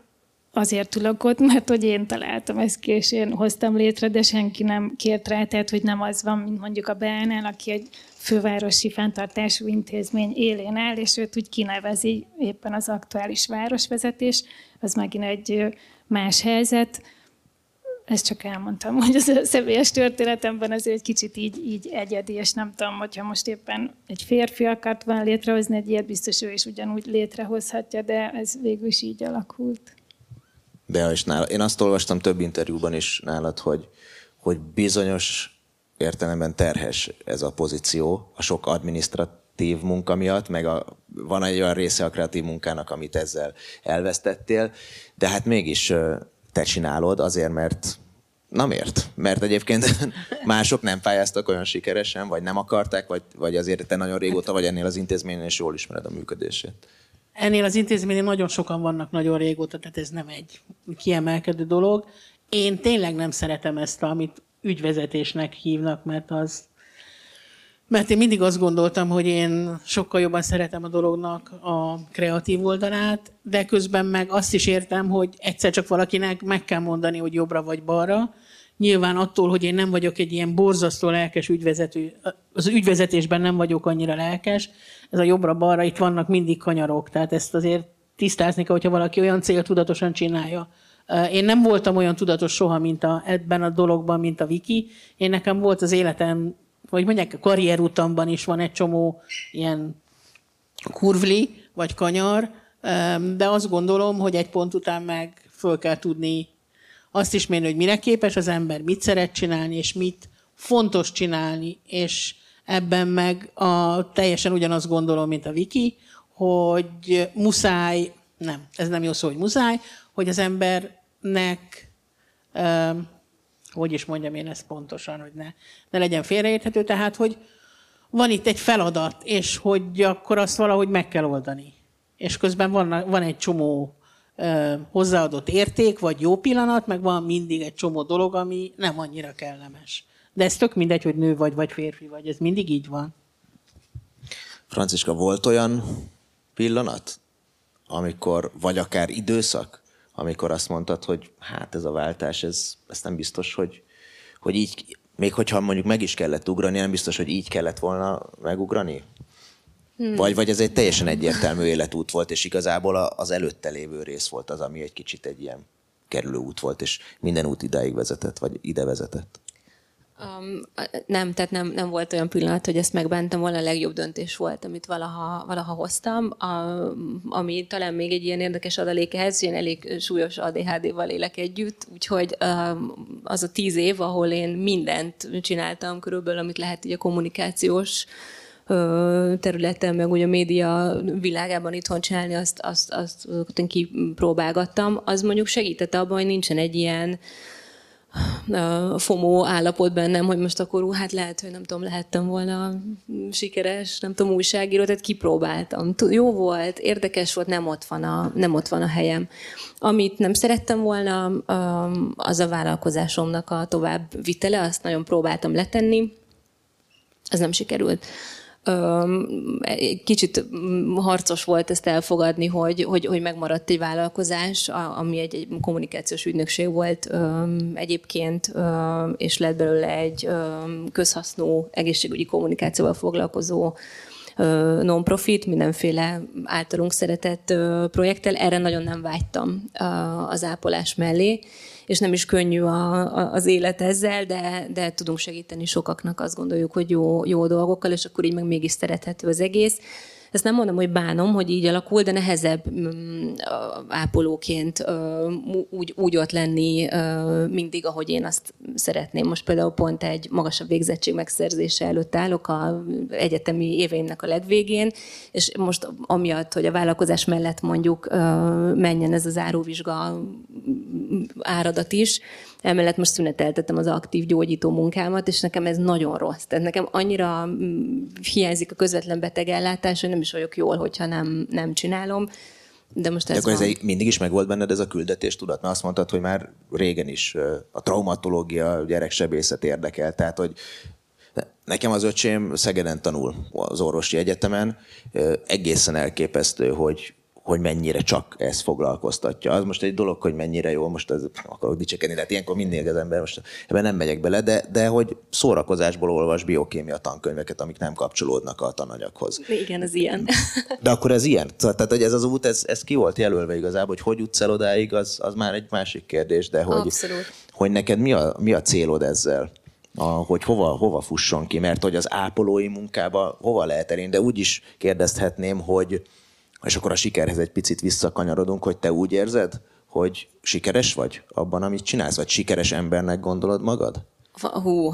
azért ülök ott, mert hogy én találtam ezt ki, és én hoztam létre, de senki nem kért rá, tehát hogy nem az van, mint mondjuk a BNL, aki egy fővárosi fenntartású intézmény élén áll, és őt úgy kinevezi éppen az aktuális városvezetés, az megint egy más helyzet. Ezt csak elmondtam, hogy az a személyes történetemben azért egy kicsit így, így egyedi, és nem tudom, hogyha most éppen egy férfi akart volna létrehozni egy ilyet, biztos ő is ugyanúgy létrehozhatja, de ez végül is így alakult. Bea és nála. Én azt olvastam több interjúban is nálad, hogy, hogy bizonyos értelemben terhes ez a pozíció, a sok adminisztratív munka miatt, meg a, van egy olyan része a kreatív munkának, amit ezzel elvesztettél, de hát mégis te csinálod azért, mert Na miért? Mert egyébként mások nem pályáztak olyan sikeresen, vagy nem akarták, vagy, vagy azért te nagyon régóta vagy ennél az intézményen, és jól ismered a működését. Ennél az intézményen nagyon sokan vannak nagyon régóta, tehát ez nem egy kiemelkedő dolog. Én tényleg nem szeretem ezt, amit ügyvezetésnek hívnak, mert az mert én mindig azt gondoltam, hogy én sokkal jobban szeretem a dolognak a kreatív oldalát, de közben meg azt is értem, hogy egyszer csak valakinek meg kell mondani, hogy jobbra vagy balra. Nyilván attól, hogy én nem vagyok egy ilyen borzasztó lelkes ügyvezető, az ügyvezetésben nem vagyok annyira lelkes, ez a jobbra-balra, itt vannak mindig kanyarok, tehát ezt azért tisztázni kell, hogyha valaki olyan cél tudatosan csinálja. Én nem voltam olyan tudatos soha, mint a, ebben a dologban, mint a Viki. Én nekem volt az életem, vagy mondják, a karrierutamban is van egy csomó ilyen kurvli, vagy kanyar, de azt gondolom, hogy egy pont után meg föl kell tudni azt is mérni, hogy mire képes az ember, mit szeret csinálni, és mit fontos csinálni, és ebben meg a, teljesen ugyanazt gondolom, mint a Viki, hogy muszáj, nem, ez nem jó szó, hogy muszáj, hogy az embernek, hogy is mondjam én ezt pontosan, hogy ne, ne legyen félreérthető, tehát, hogy van itt egy feladat, és hogy akkor azt valahogy meg kell oldani. És közben van, van egy csomó uh, hozzáadott érték, vagy jó pillanat, meg van mindig egy csomó dolog, ami nem annyira kellemes. De ez tök mindegy, hogy nő vagy, vagy férfi vagy, ez mindig így van. Franciska, volt olyan pillanat, amikor, vagy akár időszak, amikor azt mondtad, hogy hát ez a váltás, ez, ez nem biztos, hogy, hogy így, még hogyha mondjuk meg is kellett ugrani, nem biztos, hogy így kellett volna megugrani? Hmm. Vagy, vagy ez egy teljesen egyértelmű életút volt, és igazából az előtte lévő rész volt az, ami egy kicsit egy ilyen kerülő út volt, és minden út idáig vezetett, vagy ide vezetett? Um, nem, tehát nem, nem volt olyan pillanat, hogy ezt megbántam volna, a legjobb döntés volt, amit valaha, valaha hoztam, a, ami talán még egy ilyen érdekes adalék ehhez, én elég súlyos ADHD-val élek együtt, úgyhogy um, az a tíz év, ahol én mindent csináltam körülbelül, amit lehet így a kommunikációs területen, meg ugye a média világában itthon csinálni, azt, azt, azt, azt én kipróbálgattam. Az mondjuk segített abban, hogy nincsen egy ilyen FOMO állapot bennem, hogy most akkor ú, hát lehet, hogy nem tudom, lehettem volna sikeres, nem tudom, újságíró, tehát kipróbáltam. Jó volt, érdekes volt, nem ott van a, nem ott van a helyem. Amit nem szerettem volna, az a vállalkozásomnak a tovább vitele, azt nagyon próbáltam letenni, ez nem sikerült kicsit harcos volt ezt elfogadni, hogy, hogy, hogy megmaradt egy vállalkozás, ami egy, egy kommunikációs ügynökség volt egyébként, és lett belőle egy közhasznú egészségügyi kommunikációval foglalkozó non-profit, mindenféle általunk szeretett projekttel. Erre nagyon nem vágytam az ápolás mellé és nem is könnyű a, a, az élet ezzel, de, de tudunk segíteni sokaknak, azt gondoljuk, hogy jó, jó dolgokkal, és akkor így meg mégis szerethető az egész. Ezt nem mondom, hogy bánom, hogy így alakul, de nehezebb mm, ápolóként úgy, úgy ott lenni mindig, ahogy én azt szeretném. Most például pont egy magasabb végzettség megszerzése előtt állok a egyetemi éveimnek a legvégén, és most amiatt, hogy a vállalkozás mellett mondjuk menjen ez az áróvizsga áradat is, Emellett most szüneteltettem az aktív gyógyító munkámat, és nekem ez nagyon rossz. Tehát nekem annyira mm, hiányzik a közvetlen betegellátás, hogy nem is vagyok jól, hogyha nem, nem csinálom. De most ez, De akkor ez egy, mindig is megvolt benned ez a küldetés tudat? Mert azt mondtad, hogy már régen is a traumatológia, a gyereksebészet érdekel. Tehát, hogy Nekem az öcsém Szegeden tanul az orvosi egyetemen. Egészen elképesztő, hogy hogy mennyire csak ez foglalkoztatja. Az most egy dolog, hogy mennyire jó, most ez akarok dicsekedni, tehát ilyenkor mindig az ember, most ebben nem megyek bele, de, de hogy szórakozásból olvas biokémia tankönyveket, amik nem kapcsolódnak a tananyaghoz. Igen, ez ilyen. De akkor ez ilyen? Tehát, hogy ez az út, ez, ez ki volt jelölve igazából, hogy hogy jutsz el odáig, az, az már egy másik kérdés, de hogy, Abszolút. hogy neked mi a, mi a célod ezzel? A, hogy hova, hova fusson ki, mert hogy az ápolói munkába hova lehet elérni, de úgy is kérdezhetném, hogy, és akkor a sikerhez egy picit visszakanyarodunk, hogy te úgy érzed, hogy sikeres vagy abban, amit csinálsz, vagy sikeres embernek gondolod magad? Hú,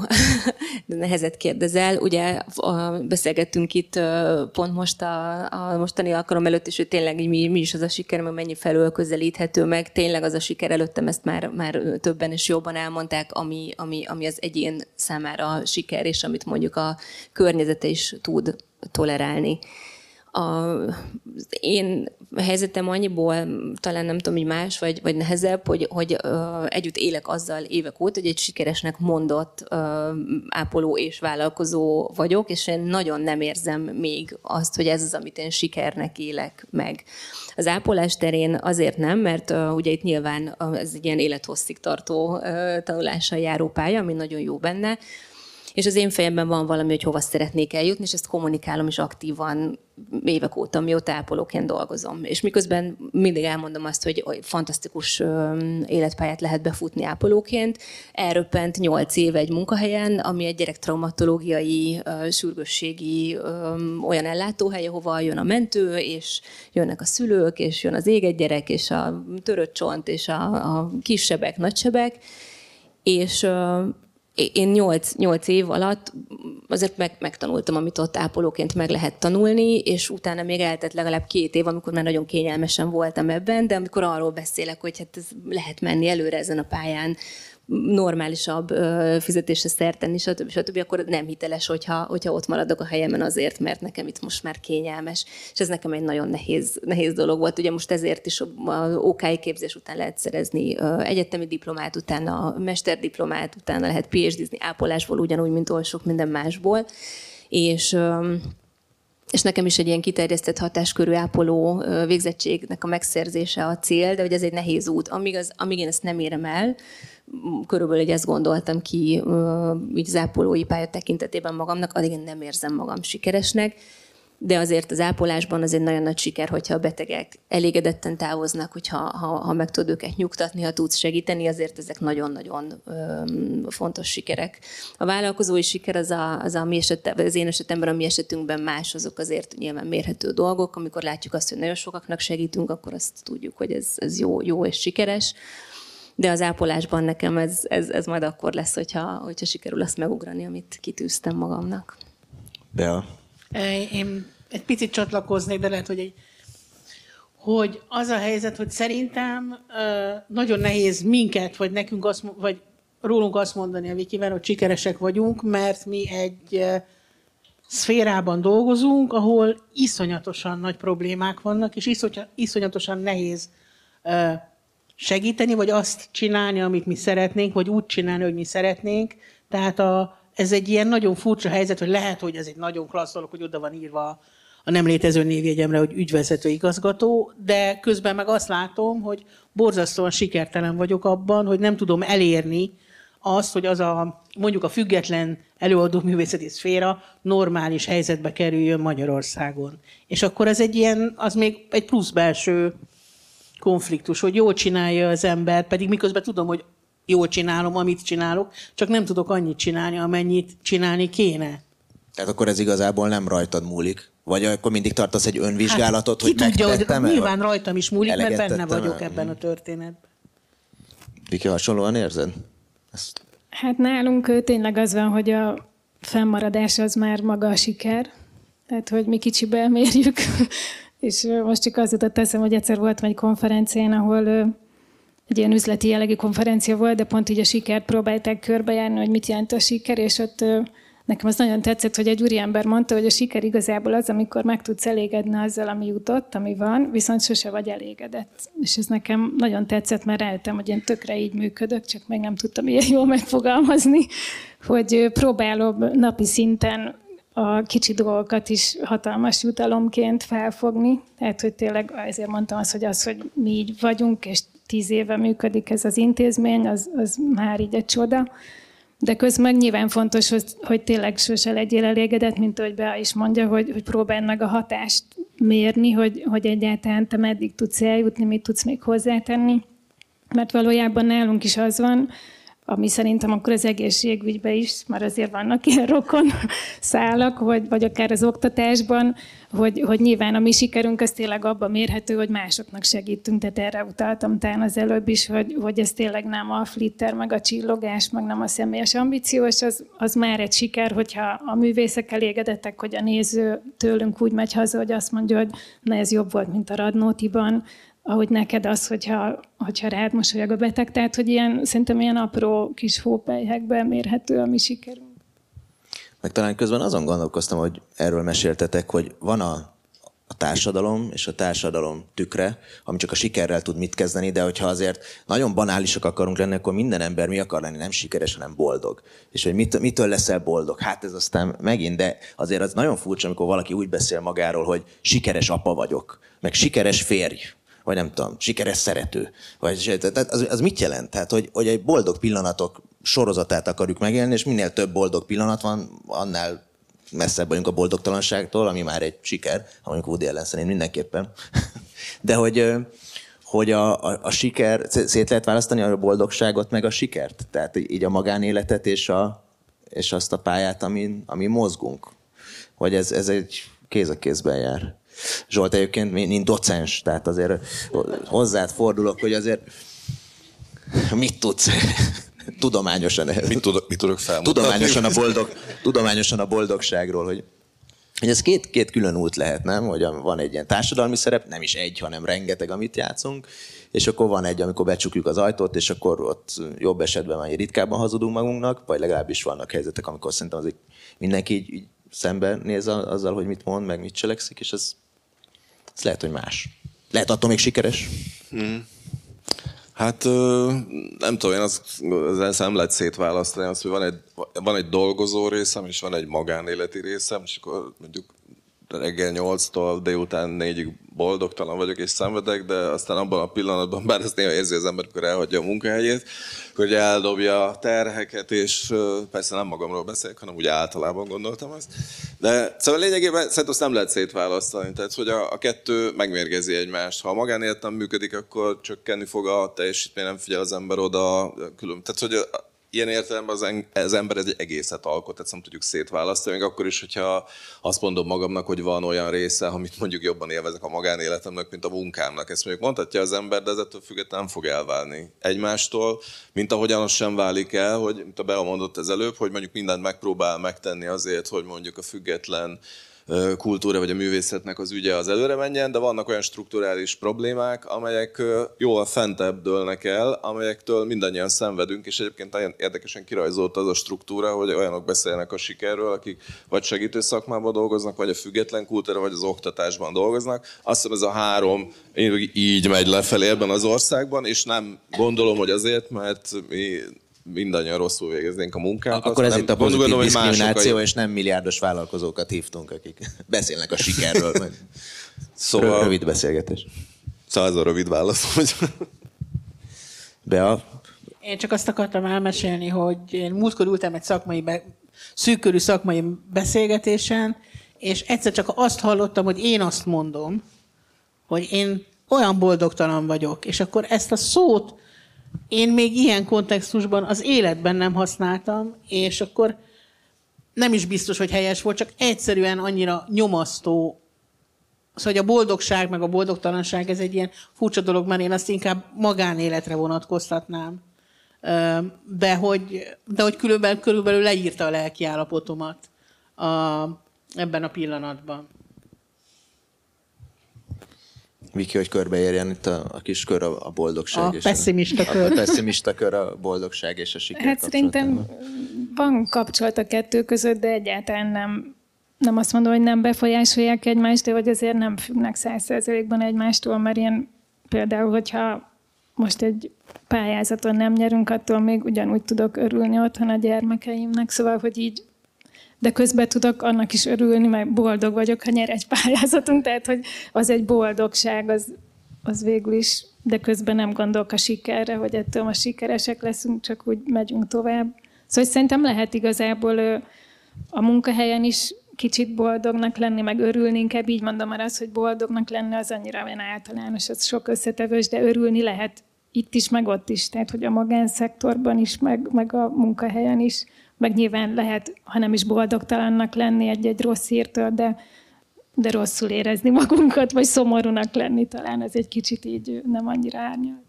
de nehezet kérdezel. Ugye beszélgettünk itt pont most a, a mostani alkalom előtt is, hogy tényleg mi, mi is az a siker, meg mennyi felől közelíthető meg. Tényleg az a siker előttem, ezt már, már többen és jobban elmondták, ami, ami, ami az egyén számára siker, és amit mondjuk a környezete is tud tolerálni az én helyzetem annyiból talán nem tudom, hogy más vagy, vagy nehezebb, hogy, hogy uh, együtt élek azzal évek óta, hogy egy sikeresnek mondott uh, ápoló és vállalkozó vagyok, és én nagyon nem érzem még azt, hogy ez az, amit én sikernek élek meg. Az ápolás terén azért nem, mert uh, ugye itt nyilván ez egy ilyen élethosszig tartó uh, tanulással járó pálya, ami nagyon jó benne, és az én fejemben van valami, hogy hova szeretnék eljutni, és ezt kommunikálom is aktívan évek óta, mióta ápolóként dolgozom. És miközben mindig elmondom azt, hogy, fantasztikus életpályát lehet befutni ápolóként, elröppent nyolc éve egy munkahelyen, ami egy gyerektraumatológiai, sürgősségi olyan ellátóhely, ahova jön a mentő, és jönnek a szülők, és jön az éget gyerek, és a törött csont, és a, a kisebbek, nagysebek, és én nyolc, nyolc év alatt azért meg, megtanultam, amit ott ápolóként meg lehet tanulni, és utána még eltett legalább két év, amikor már nagyon kényelmesen voltam ebben, de amikor arról beszélek, hogy hát ez lehet menni előre ezen a pályán, normálisabb fizetésre szert tenni, stb. stb., akkor nem hiteles, hogyha, hogyha ott maradok a helyemen azért, mert nekem itt most már kényelmes. És ez nekem egy nagyon nehéz, nehéz dolog volt. Ugye most ezért is az OK képzés után lehet szerezni egyetemi diplomát, utána mesterdiplomát, utána lehet PhD-zni ápolásból, ugyanúgy, mint oly sok minden másból. És és nekem is egy ilyen kiterjesztett hatáskörű ápoló végzettségnek a megszerzése a cél, de hogy ez egy nehéz út. Amíg, az, amíg én ezt nem érem el, körülbelül egy ezt gondoltam ki így az ápolói pálya tekintetében magamnak, addig én nem érzem magam sikeresnek, de azért az ápolásban az egy nagyon nagy siker, hogyha a betegek elégedetten távoznak, hogyha ha, ha meg tudod őket nyugtatni, ha tudsz segíteni, azért ezek nagyon-nagyon fontos sikerek. A vállalkozói siker az a, az, a mi eset, az én esetemben, a mi esetünkben más, azok azért nyilván mérhető dolgok. Amikor látjuk azt, hogy nagyon sokaknak segítünk, akkor azt tudjuk, hogy ez, ez jó, jó és sikeres de az ápolásban nekem ez, ez, ez majd akkor lesz, hogyha, hogyha sikerül azt megugrani, amit kitűztem magamnak. Bea, Én egy picit csatlakoznék, de lehet, hogy egy hogy az a helyzet, hogy szerintem nagyon nehéz minket, vagy nekünk azt, vagy rólunk azt mondani a Vikivel, hogy sikeresek vagyunk, mert mi egy szférában dolgozunk, ahol iszonyatosan nagy problémák vannak, és iszonyatosan nehéz segíteni, vagy azt csinálni, amit mi szeretnénk, vagy úgy csinálni, hogy mi szeretnénk. Tehát a, ez egy ilyen nagyon furcsa helyzet, hogy lehet, hogy ez egy nagyon klassz dolog, hogy oda van írva a nem létező névjegyemre, hogy ügyvezető igazgató, de közben meg azt látom, hogy borzasztóan sikertelen vagyok abban, hogy nem tudom elérni azt, hogy az a mondjuk a független előadó művészeti szféra normális helyzetbe kerüljön Magyarországon. És akkor ez egy ilyen, az még egy plusz belső konfliktus, hogy jól csinálja az ember, pedig miközben tudom, hogy jól csinálom, amit csinálok, csak nem tudok annyit csinálni, amennyit csinálni kéne. Tehát akkor ez igazából nem rajtad múlik? Vagy akkor mindig tartasz egy önvizsgálatot, hát, hogy tudja, hogy Nyilván rajtam is múlik, mert benne vagyok el? ebben a történetben. Viki, hasonlóan érzed? Ezt... Hát nálunk tényleg az van, hogy a fennmaradás az már maga a siker. Tehát, hogy mi kicsibe mérjük. És most csak az jutott eszem, hogy egyszer volt egy konferencián, ahol egy ilyen üzleti jellegű konferencia volt, de pont így a sikert próbálták körbejárni, hogy mit jelent a siker, és ott Nekem az nagyon tetszett, hogy egy úriember mondta, hogy a siker igazából az, amikor meg tudsz elégedni azzal, ami jutott, ami van, viszont sose vagy elégedett. És ez nekem nagyon tetszett, mert rájöttem, hogy én tökre így működök, csak meg nem tudtam ilyen jól megfogalmazni, hogy próbálom napi szinten a kicsi dolgokat is hatalmas jutalomként felfogni. Tehát, hogy tényleg ezért mondtam azt, hogy az, hogy mi így vagyunk, és tíz éve működik ez az intézmény, az, az már így egy csoda de közben nyilván fontos, hogy, hogy tényleg sose legyél elégedett, mint ahogy Bea is mondja, hogy, hogy próbáld meg a hatást mérni, hogy, hogy egyáltalán te meddig tudsz eljutni, mit tudsz még hozzátenni. Mert valójában nálunk is az van, ami szerintem akkor az egészségügyben is, mert azért vannak ilyen rokon szálak, vagy, vagy akár az oktatásban, hogy, hogy nyilván a mi sikerünk az tényleg abban mérhető, hogy másoknak segítünk, tehát erre utaltam talán az előbb is, hogy, hogy ez tényleg nem a flitter, meg a csillogás, meg nem a személyes ambíció, és az, az már egy siker, hogyha a művészek elégedettek, hogy a néző tőlünk úgy megy haza, hogy azt mondja, hogy na ez jobb volt, mint a Radnótiban, ahogy neked az, hogyha, hogyha rád mosolyog a beteg. Tehát, hogy ilyen, szerintem ilyen apró kis hópelyhekben mérhető a mi sikerünk. Meg talán közben azon gondolkoztam, hogy erről meséltetek, hogy van a, a társadalom és a társadalom tükre, ami csak a sikerrel tud mit kezdeni, de hogyha azért nagyon banálisak akarunk lenni, akkor minden ember mi akar lenni, nem sikeres, hanem boldog. És hogy mit, mitől leszel boldog? Hát ez aztán megint, de azért az nagyon furcsa, amikor valaki úgy beszél magáról, hogy sikeres apa vagyok, meg sikeres férj, vagy nem tudom, sikeres szerető. Vagy, tehát az, az mit jelent? Tehát, hogy, hogy egy boldog pillanatok sorozatát akarjuk megélni, és minél több boldog pillanat van, annál messzebb vagyunk a boldogtalanságtól, ami már egy siker, ha mondjuk Woody Allen szerint mindenképpen. De hogy, hogy a, a, a siker, szét lehet választani a boldogságot meg a sikert? Tehát így a magánéletet és, a, és azt a pályát, amin, amin mozgunk? Vagy ez, ez egy kéz a kézben jár? Zsolt egyébként, mint docens, tehát azért hozzád fordulok, hogy azért mit tudsz tudományosan Mit tudok, mit tudok felmutatni? Tudományosan a, boldog, tudományosan a boldogságról, hogy, hogy ez két, két külön út lehet, nem? Hogy van egy ilyen társadalmi szerep, nem is egy, hanem rengeteg, amit játszunk, és akkor van egy, amikor becsukjuk az ajtót, és akkor ott jobb esetben már ritkábban hazudunk magunknak, vagy legalábbis vannak helyzetek, amikor szerintem az mindenki így, így szembe néz azzal, hogy mit mond, meg mit cselekszik, és ez ez lehet, hogy más. Lehet attól még sikeres? Hmm. Hát nem tudom, én az, az nem lehet szétválasztani, az, hogy van egy, van egy dolgozó részem, és van egy magánéleti részem, és akkor mondjuk reggel 8-tól délután 4-ig boldogtalan vagyok és szenvedek, de aztán abban a pillanatban, bár ezt néha érzi az ember, amikor elhagyja a munkahelyét, hogy eldobja a terheket, és persze nem magamról beszélek, hanem úgy általában gondoltam ezt. De szóval lényegében szerintem azt nem lehet szétválasztani, tehát hogy a, a kettő megmérgezi egymást. Ha a magánélet nem működik, akkor csökkenni fog a teljesítmény, nem figyel az ember oda, külön. Tehát, hogy ilyen értelemben az, en, az ember egy egészet alkot, ezt nem tudjuk szétválasztani, még akkor is, hogyha azt mondom magamnak, hogy van olyan része, amit mondjuk jobban élvezek a magánéletemnek, mint a munkámnak. Ezt mondjuk mondhatja az ember, de ez ettől függetlenül nem fog elválni egymástól, mint ahogyan az sem válik el, hogy, mint a Bea mondott ez előbb, hogy mondjuk mindent megpróbál megtenni azért, hogy mondjuk a független kultúra vagy a művészetnek az ügye az előre menjen, de vannak olyan strukturális problémák, amelyek jóval fentebb dőlnek el, amelyektől mindannyian szenvedünk, és egyébként nagyon érdekesen kirajzolt az a struktúra, hogy olyanok beszélnek a sikerről, akik vagy segítő szakmában dolgoznak, vagy a független kultúra, vagy az oktatásban dolgoznak. Azt hiszem ez a három így megy lefelé ebben az országban, és nem gondolom, hogy azért, mert mi mindannyian rosszul végeznénk a munkánkat. Akkor ez itt a pozitív gondolom, diszkrimináció, és nem milliárdos vállalkozókat hívtunk, akik beszélnek a sikerről. szóval... Rövid beszélgetés. Szóval rövid válasz, hogy... Bea? Én csak azt akartam elmesélni, hogy én múltkor ültem egy szakmai, be, szűkörű szakmai beszélgetésen, és egyszer csak azt hallottam, hogy én azt mondom, hogy én olyan boldogtalan vagyok, és akkor ezt a szót én még ilyen kontextusban az életben nem használtam, és akkor nem is biztos, hogy helyes volt, csak egyszerűen annyira nyomasztó, Szóval, hogy a boldogság meg a boldogtalanság, ez egy ilyen furcsa dolog, mert én azt inkább magánéletre vonatkoztatnám. De hogy, de hogy körülbelül, körülbelül leírta a lelki állapotomat ebben a pillanatban. Viki, hogy körbeérjen itt a, a kis kör a, a boldogság. A és pessimista a, kör. A pessimista kör a boldogság és a siker Hát szerintem van kapcsolat a kettő között, de egyáltalán nem, nem azt mondom, hogy nem befolyásolják egymást, de hogy azért nem függnek száz százalékban egymástól, mert én például, hogyha most egy pályázaton nem nyerünk, attól még ugyanúgy tudok örülni otthon a gyermekeimnek, szóval, hogy így de közben tudok annak is örülni, mert boldog vagyok, ha nyer egy pályázatunk, tehát hogy az egy boldogság, az, az végül is, de közben nem gondolok a sikerre, hogy ettől ma sikeresek leszünk, csak úgy megyünk tovább. Szóval szerintem lehet igazából a munkahelyen is kicsit boldognak lenni, meg örülni, inkább így mondom, mert az, hogy boldognak lenni, az annyira olyan általános, az sok összetevős, de örülni lehet itt is, meg ott is. Tehát, hogy a magánszektorban is, meg, meg a munkahelyen is meg nyilván lehet, ha nem is boldogtalannak lenni egy-egy rossz hírtől, de, de rosszul érezni magunkat, vagy szomorúnak lenni talán, ez egy kicsit így nem annyira árnyalt.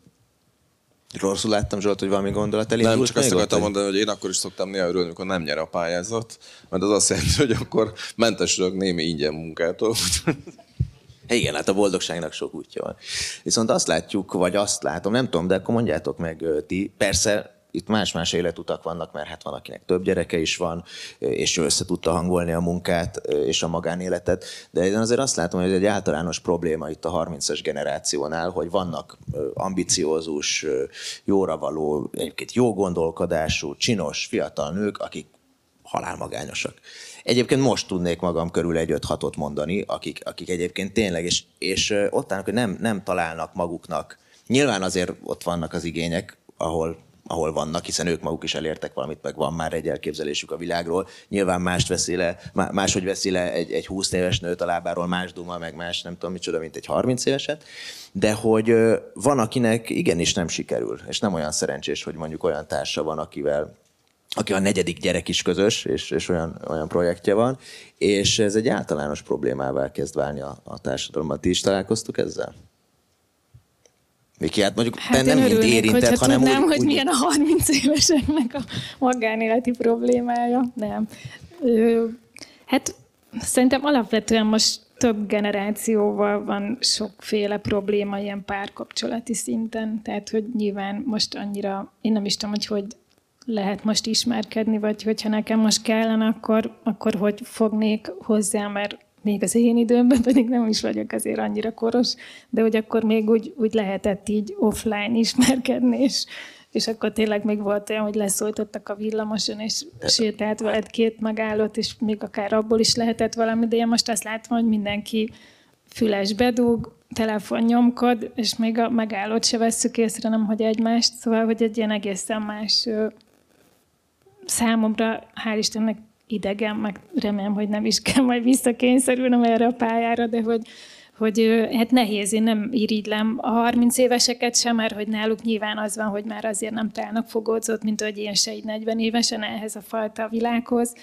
Rosszul láttam, Zsolt, hogy valami gondolat elindult. Nem, csak azt akartam mondani, hogy én akkor is szoktam néha örülni, amikor nem nyer a pályázat, mert az azt jelenti, hogy akkor mentesülök némi ingyen munkától. Igen, hát a boldogságnak sok útja van. Viszont azt látjuk, vagy azt látom, nem tudom, de akkor mondjátok meg ti. Persze itt más-más életutak vannak, mert hát van, akinek több gyereke is van, és ő össze tudta hangolni a munkát és a magánéletet. De én azért azt látom, hogy ez egy általános probléma itt a 30-as generációnál, hogy vannak ambiciózus, jóra való, egyébként jó gondolkodású, csinos, fiatal nők, akik halálmagányosak. Egyébként most tudnék magam körül egy 5-6-ot mondani, akik, akik egyébként tényleg, és, és ott állnak, hogy nem, nem találnak maguknak. Nyilván azért ott vannak az igények, ahol ahol vannak, hiszen ők maguk is elértek valamit, meg van már egy elképzelésük a világról. Nyilván mást veszi le, máshogy veszi le egy, egy 20 éves nőt a lábáról, más duma, meg más nem tudom micsoda, mint egy 30 éveset, de hogy van, akinek igenis nem sikerül, és nem olyan szerencsés, hogy mondjuk olyan társa van, akivel aki a negyedik gyerek is közös, és, és olyan, olyan projektje van, és ez egy általános problémává kezd válni a, a társadalomban. Ti is találkoztuk ezzel? Miki, hát mondjuk hát te nem mint érintett, hanem tudnám, úgy, hogy úgy... milyen a 30 éveseknek a magánéleti problémája. Nem. Ö, hát szerintem alapvetően most több generációval van sokféle probléma ilyen párkapcsolati szinten, tehát hogy nyilván most annyira, én nem is tudom, hogy hogy lehet most ismerkedni, vagy hogyha nekem most kellene, akkor, akkor hogy fognék hozzá, mert még az én időmben pedig nem is vagyok azért annyira koros, de hogy akkor még úgy, úgy lehetett így offline ismerkedni, és, és akkor tényleg még volt olyan, hogy leszólítottak a villamoson, és sétált veled két megállott, és még akár abból is lehetett valami, de én most azt látom, hogy mindenki füles bedug, telefon nyomkod, és még a megállót se vesszük észre, nem hogy egymást, szóval, hogy egy ilyen egészen más számomra, hál' Istennek idegen, meg remélem, hogy nem is kell majd visszakényszerülnem erre a pályára, de hogy, hogy hát nehéz, én nem irigylem a 30 éveseket sem, mert hogy náluk nyilván az van, hogy már azért nem találnak fogódzót, mint hogy én se így 40 évesen ehhez a fajta világhoz.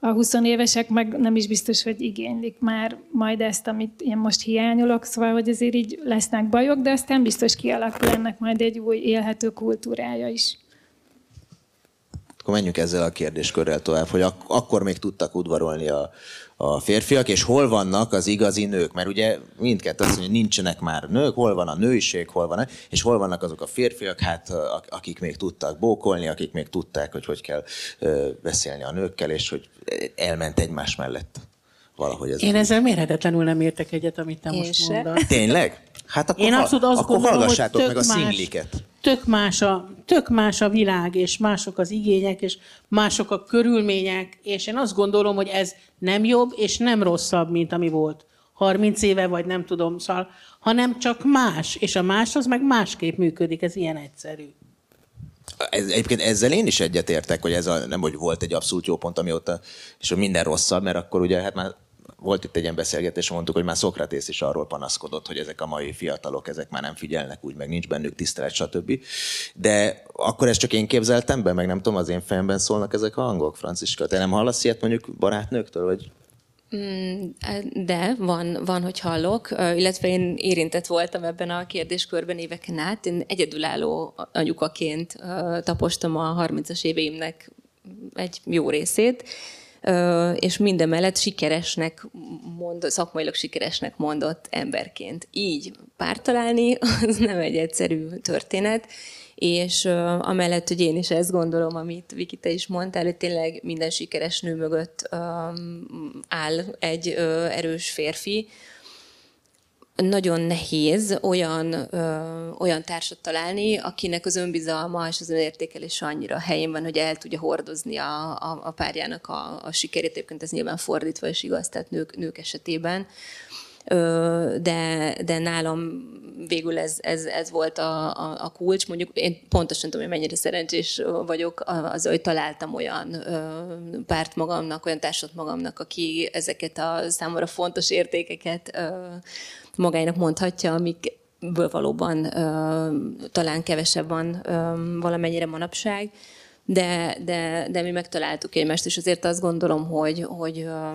A 20 évesek meg nem is biztos, hogy igénylik már majd ezt, amit én most hiányolok, szóval, hogy azért így lesznek bajok, de aztán biztos kialakul ennek majd egy új élhető kultúrája is. Akkor menjünk ezzel a kérdéskörrel tovább, hogy ak- akkor még tudtak udvarolni a, a férfiak, és hol vannak az igazi nők, mert ugye mindkettő azt mondja, hogy nincsenek már nők, hol van a nőiség, hol van, és hol vannak azok a férfiak, hát akik még tudtak bókolni, akik még tudták, hogy hogy kell beszélni a nőkkel, és hogy elment egymás mellett valahogy ez. Én ezzel mérhetetlenül nem értek egyet, amit te Én most se. mondasz. Tényleg? Hát akkor, Én abszolút azt akkor gondolom, hogy hallgassátok tök meg a más, szingliket. Tök más, a, tök más a világ, és mások az igények, és mások a körülmények, és én azt gondolom, hogy ez nem jobb, és nem rosszabb, mint ami volt 30 éve, vagy nem tudom, szóval, hanem csak más, és a más az meg másképp működik, ez ilyen egyszerű. Ez, egyébként ezzel én is egyetértek, hogy ez a, nem, hogy volt egy abszolút jó pont, amióta, és hogy minden rosszabb, mert akkor ugye hát már volt itt egy ilyen beszélgetés, mondtuk, hogy már Szokratész is arról panaszkodott, hogy ezek a mai fiatalok, ezek már nem figyelnek úgy, meg nincs bennük tisztelet, stb. De akkor ezt csak én képzeltem be, meg nem tudom, az én fejemben szólnak ezek a hangok, Franciska. Te nem hallasz ilyet mondjuk barátnőktől, vagy de van, van, hogy hallok, illetve én érintett voltam ebben a kérdéskörben éveken át. Én egyedülálló anyukaként tapostam a 30-as éveimnek egy jó részét, és mindemellett sikeresnek mond, szakmailag sikeresnek mondott emberként. Így párt találni, az nem egy egyszerű történet, és amellett, hogy én is ezt gondolom, amit Viki, te is mondtál, hogy tényleg minden sikeres nő mögött áll egy erős férfi, nagyon nehéz olyan, ö, olyan társat találni, akinek az önbizalma és az önértékelés annyira helyén van, hogy el tudja hordozni a, a, a párjának a, a sikerét. Egyébként ez nyilván fordítva is igaz, tehát nők, nők esetében. Ö, de, de nálam végül ez, ez, ez volt a, a, a kulcs. Mondjuk én pontosan tudom, hogy mennyire szerencsés vagyok az, hogy találtam olyan ö, párt magamnak, olyan társat magamnak, aki ezeket a számomra fontos értékeket ö, magának mondhatja, amikből valóban ö, talán kevesebb van ö, valamennyire manapság, de, de, de mi megtaláltuk egymást, és azért azt gondolom, hogy, hogy, ö,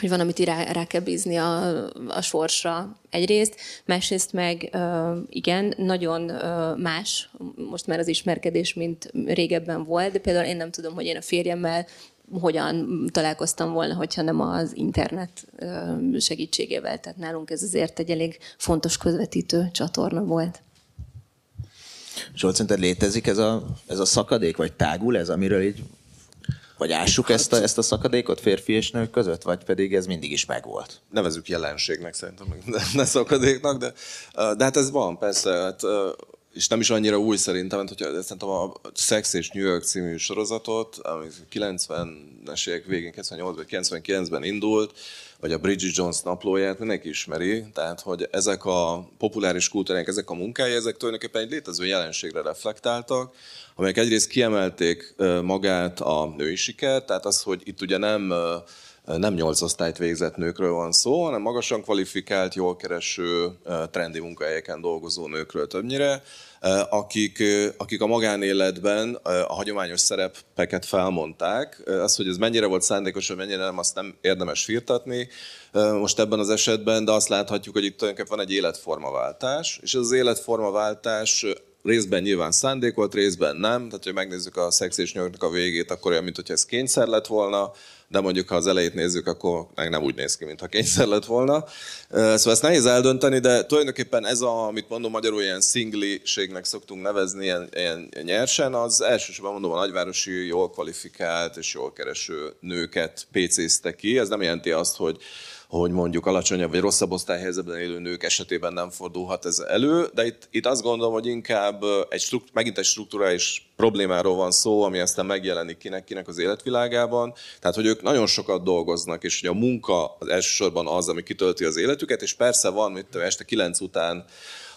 hogy van, amit rá, rá kell bízni a, a sorsra egyrészt, másrészt meg igen, nagyon más most már az ismerkedés, mint régebben volt, de például én nem tudom, hogy én a férjemmel hogyan találkoztam volna, hogyha nem az internet segítségével. Tehát nálunk ez azért egy elég fontos közvetítő csatorna volt. Zsolt, szerinted létezik ez a, ez a szakadék, vagy tágul ez, amiről így vagy ássuk hát, ezt, a, ezt a szakadékot férfi és nők között, vagy pedig ez mindig is megvolt? Nevezük jelenségnek szerintem, ne, ne szakadéknak, de, de hát ez van, persze. Hát, és nem is annyira új szerintem, mert hogyha szerintem a Sex és New York című sorozatot, ami 90-es évek végén, 98 vagy 99-ben indult, vagy a Bridget Jones naplóját mindenki ismeri, tehát hogy ezek a populáris kultúrák, ezek a munkái, ezek tulajdonképpen egy létező jelenségre reflektáltak, amelyek egyrészt kiemelték magát a női sikert, tehát az, hogy itt ugye nem nem nyolc osztályt végzett nőkről van szó, hanem magasan kvalifikált, jól kereső, trendi munkahelyeken dolgozó nőkről többnyire, akik, akik a magánéletben a hagyományos szerepeket felmondták. Az, hogy ez mennyire volt szándékos, vagy mennyire nem, azt nem érdemes firtatni most ebben az esetben, de azt láthatjuk, hogy itt tulajdonképpen van egy életformaváltás, és ez az életformaváltás részben nyilván szándékolt, részben nem. Tehát, hogy megnézzük a szex és a végét, akkor olyan, mintha ez kényszer lett volna, de mondjuk ha az elejét nézzük, akkor meg nem úgy néz ki, mintha kényszer lett volna. Szóval ezt nehéz eldönteni, de tulajdonképpen ez, a, amit mondom magyarul, ilyen szingliségnek szoktunk nevezni, ilyen, ilyen nyersen, az elsősorban mondom a nagyvárosi, jól kvalifikált és jól kereső nőket PC-zte ki. Ez nem jelenti azt, hogy hogy mondjuk alacsonyabb vagy rosszabb osztályhelyzetben élő nők esetében nem fordulhat ez elő, de itt, itt azt gondolom, hogy inkább egy strukt, megint egy struktúrális problémáról van szó, ami aztán megjelenik kinek-kinek az életvilágában. Tehát, hogy ők nagyon sokat dolgoznak, és hogy a munka az elsősorban az, ami kitölti az életüket, és persze van, mit este kilenc után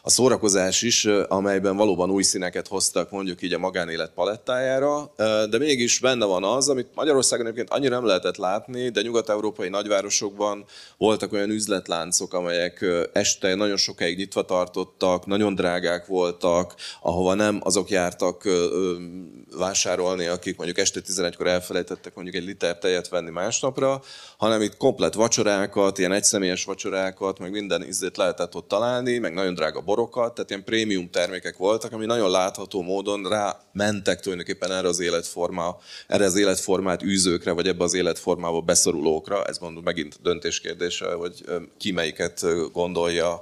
a szórakozás is, amelyben valóban új színeket hoztak mondjuk így a magánélet palettájára, de mégis benne van az, amit Magyarországon egyébként annyira nem lehetett látni, de nyugat-európai nagyvárosokban voltak olyan üzletláncok, amelyek este nagyon sokáig nyitva tartottak, nagyon drágák voltak, ahova nem azok jártak vásárolni, akik mondjuk este 11-kor elfelejtettek mondjuk egy liter tejet venni másnapra, hanem itt komplet vacsorákat, ilyen egyszemélyes vacsorákat, meg minden ízét lehetett ott találni, meg nagyon drága borokat, tehát ilyen prémium termékek voltak, ami nagyon látható módon rá mentek tulajdonképpen erre az életforma, erre az életformát űzőkre, vagy ebbe az életformába beszorulókra. Ez mondom megint döntés kérdése, hogy ki melyiket gondolja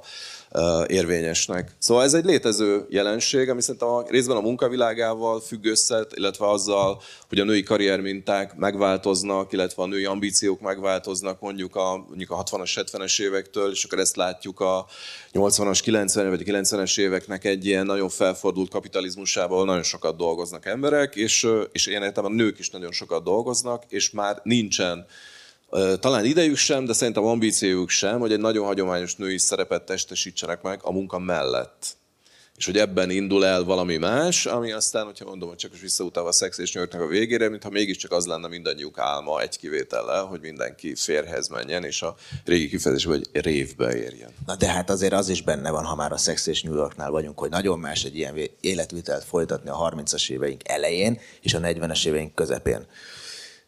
érvényesnek. Szóval ez egy létező jelenség, ami szerintem a részben a munkavilágával függ össze, illetve azzal, hogy a női karrierminták megváltoznak, illetve a női ambíciók megváltoznak mondjuk a, mondjuk a 60-as, 70-es évektől, és akkor ezt látjuk a 80-as, 90 vagy 90-es éveknek egy ilyen nagyon felfordult kapitalizmusában, ahol nagyon sokat dolgoznak emberek, és, és én értem, a nők is nagyon sokat dolgoznak, és már nincsen talán idejük sem, de szerintem ambíciójuk sem, hogy egy nagyon hagyományos női szerepet testesítsenek meg a munka mellett. És hogy ebben indul el valami más, ami aztán, hogyha mondom, hogy csak is visszautalva a szex és nyőrtnek a végére, mintha mégiscsak az lenne mindannyiuk álma egy kivétellel, hogy mindenki férhez menjen, és a régi kifejezés, hogy révbe érjen. Na de hát azért az is benne van, ha már a szex és New Yorknál vagyunk, hogy nagyon más egy ilyen életvitelt folytatni a 30-as éveink elején és a 40-es éveink közepén.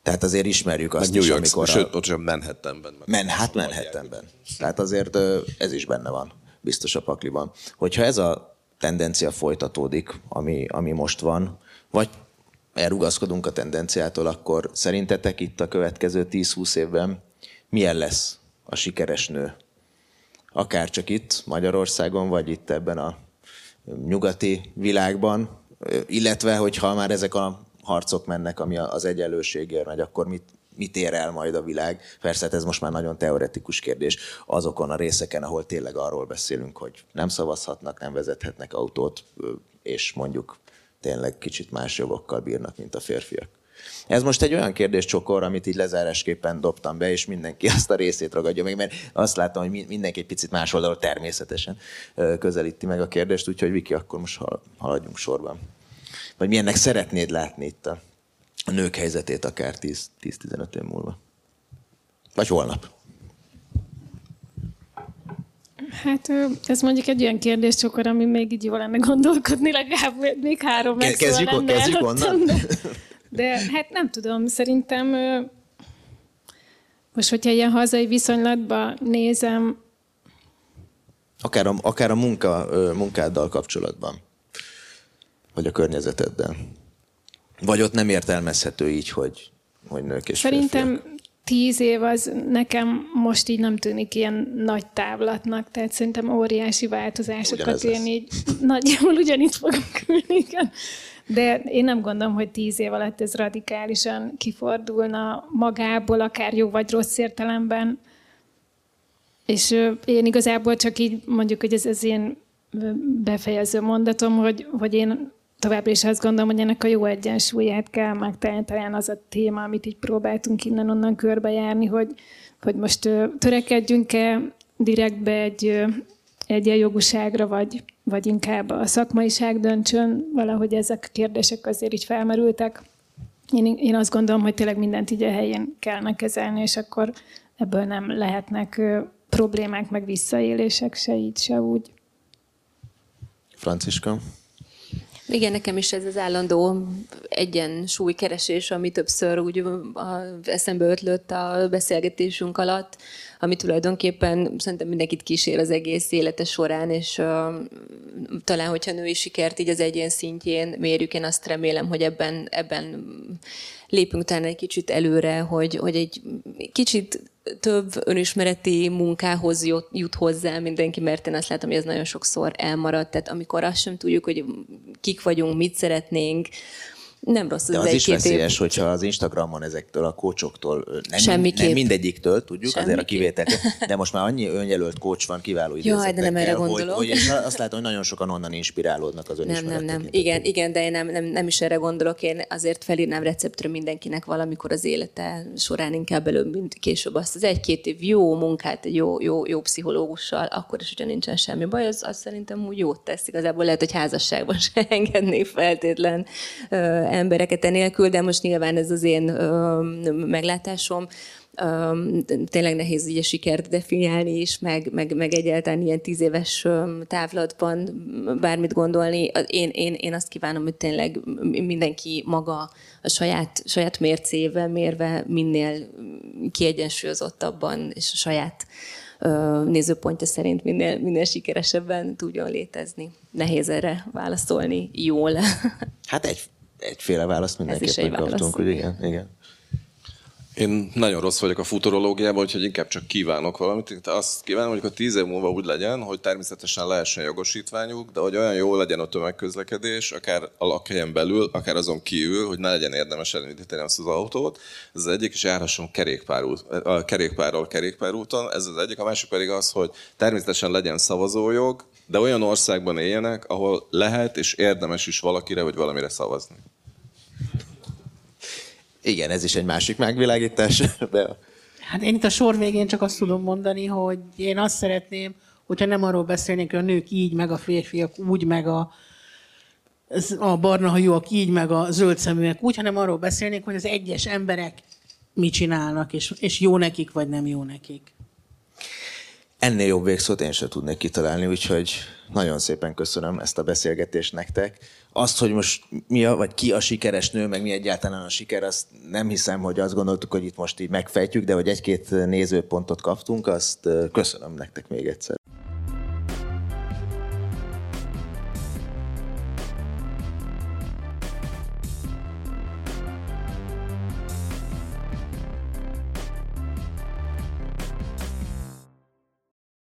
Tehát azért ismerjük azt New is, York, amikor... Sőt, ott sem Manhattanben. Men, hát Manhattanben. Tehát azért ez is benne van, biztos a pakliban. Hogyha ez a tendencia folytatódik, ami, ami most van, vagy elrugaszkodunk a tendenciától, akkor szerintetek itt a következő 10-20 évben milyen lesz a sikeres nő? Akár csak itt Magyarországon, vagy itt ebben a nyugati világban, illetve hogyha már ezek a harcok mennek, ami az egyenlőségért megy, akkor mit, mit ér el majd a világ? Persze hát ez most már nagyon teoretikus kérdés azokon a részeken, ahol tényleg arról beszélünk, hogy nem szavazhatnak, nem vezethetnek autót, és mondjuk tényleg kicsit más jogokkal bírnak, mint a férfiak. Ez most egy olyan kérdéscsokor, amit így lezárásképpen dobtam be, és mindenki azt a részét ragadja meg, mert azt látom, hogy mindenki egy picit más oldalról természetesen közelíti meg a kérdést, úgyhogy Viki, akkor most haladjunk sorban vagy milyennek szeretnéd látni itt a, a nők helyzetét akár 10-15 év múlva? Vagy holnap? Hát ez mondjuk egy olyan kérdéscsokor, ami még így jól lenne gondolkodni, legalább még három Ke- kezdjük, lenne kezdjük onnan? De, de hát nem tudom, szerintem most, hogyha ilyen hazai viszonylatban nézem, Akár a, akár a munka, munkáddal kapcsolatban vagy a környezeteddel? Vagy ott nem értelmezhető így, hogy, hogy nők és Szerintem férfiak? tíz év az nekem most így nem tűnik ilyen nagy távlatnak, tehát szerintem óriási változásokat én így nagyjából ugyanitt fogok ülni. De én nem gondolom, hogy tíz év alatt ez radikálisan kifordulna magából, akár jó vagy rossz értelemben. És én igazából csak így mondjuk, hogy ez az én befejező mondatom, hogy, hogy én továbbra is azt gondolom, hogy ennek a jó egyensúlyát kell megtalálni, talán az a téma, amit így próbáltunk innen-onnan körbejárni, hogy, hogy most törekedjünk-e direktbe egy egyenjogúságra, vagy, vagy inkább a szakmaiság döntsön, valahogy ezek a kérdések azért így felmerültek. Én, én azt gondolom, hogy tényleg mindent így a helyén kellene kezelni, és akkor ebből nem lehetnek problémák, meg visszaélések se így, se úgy. Franciska? Igen, nekem is ez az állandó egyensúlykeresés, ami többször úgy eszembe ötlött a beszélgetésünk alatt, ami tulajdonképpen szerintem mindenkit kísér az egész élete során, és uh, talán, hogyha női sikert így az egyén szintjén mérjük, én azt remélem, hogy ebben, ebben lépünk talán egy kicsit előre, hogy, hogy egy kicsit több önismereti munkához jut hozzá mindenki, mert én azt látom, hogy ez nagyon sokszor elmaradt. Tehát amikor azt sem tudjuk, hogy kik vagyunk, mit szeretnénk, nem rossz De az, az is veszélyes, év... hogyha az Instagramon ezektől a kócsoktól, nem, nem mindegyiktől tudjuk, Semmiképp. azért a kivétel, de most már annyi önjelölt kócs van kiváló Jaj, de nem erre gondolok. Hogy, hogy azt látom, hogy nagyon sokan onnan inspirálódnak az önismeret. Nem, nem, nem. Igen, igen, de én nem, nem, nem is erre gondolok. Én azért felírnám receptre mindenkinek valamikor az élete során inkább előbb, mint később azt az egy-két év jó munkát egy jó, jó, jó pszichológussal, akkor is, hogyha nincsen semmi baj, az, az szerintem úgy jót tesz. Igazából lehet, hogy házasságban se engednék feltétlen embereket enélkül, de most nyilván ez az én meglátásom. Tényleg nehéz ugye sikert definiálni is, meg, meg, meg egyáltalán ilyen tíz éves távlatban bármit gondolni. Én, én, én azt kívánom, hogy tényleg mindenki maga a saját, saját mércével mérve minél kiegyensúlyozottabban és a saját nézőpontja szerint minél, minél sikeresebben tudjon létezni. Nehéz erre válaszolni jól. Hát egy, egyféle választ mindenképpen kaptunk, hogy igen, igen. Én nagyon rossz vagyok a futurológiában, úgyhogy inkább csak kívánok valamit. Én azt kívánom, hogy a tíz év múlva úgy legyen, hogy természetesen lehessen jogosítványuk, de hogy olyan jó legyen a tömegközlekedés, akár a lakhelyen belül, akár azon kívül, hogy ne legyen érdemes elindítani azt az autót. Ez az egyik, és járhasson kerékpárút, a kerékpárral kerékpárúton. Ez az egyik. A másik pedig az, hogy természetesen legyen szavazójog, de olyan országban éljenek, ahol lehet és érdemes is valakire vagy valamire szavazni. Igen, ez is egy másik megvilágítás. De... Hát én itt a sor végén csak azt tudom mondani, hogy én azt szeretném, hogyha nem arról beszélnénk, hogy a nők így, meg a férfiak úgy, meg a, a barna hajóak így, meg a zöld szeműek úgy, hanem arról beszélnénk, hogy az egyes emberek mit csinálnak, és, és jó nekik, vagy nem jó nekik. Ennél jobb végszót én sem tudnék kitalálni, úgyhogy nagyon szépen köszönöm ezt a beszélgetést nektek. Azt, hogy most mi a, vagy ki a sikeres nő, meg mi egyáltalán a siker, azt nem hiszem, hogy azt gondoltuk, hogy itt most így megfejtjük, de hogy egy-két nézőpontot kaptunk, azt köszönöm nektek még egyszer.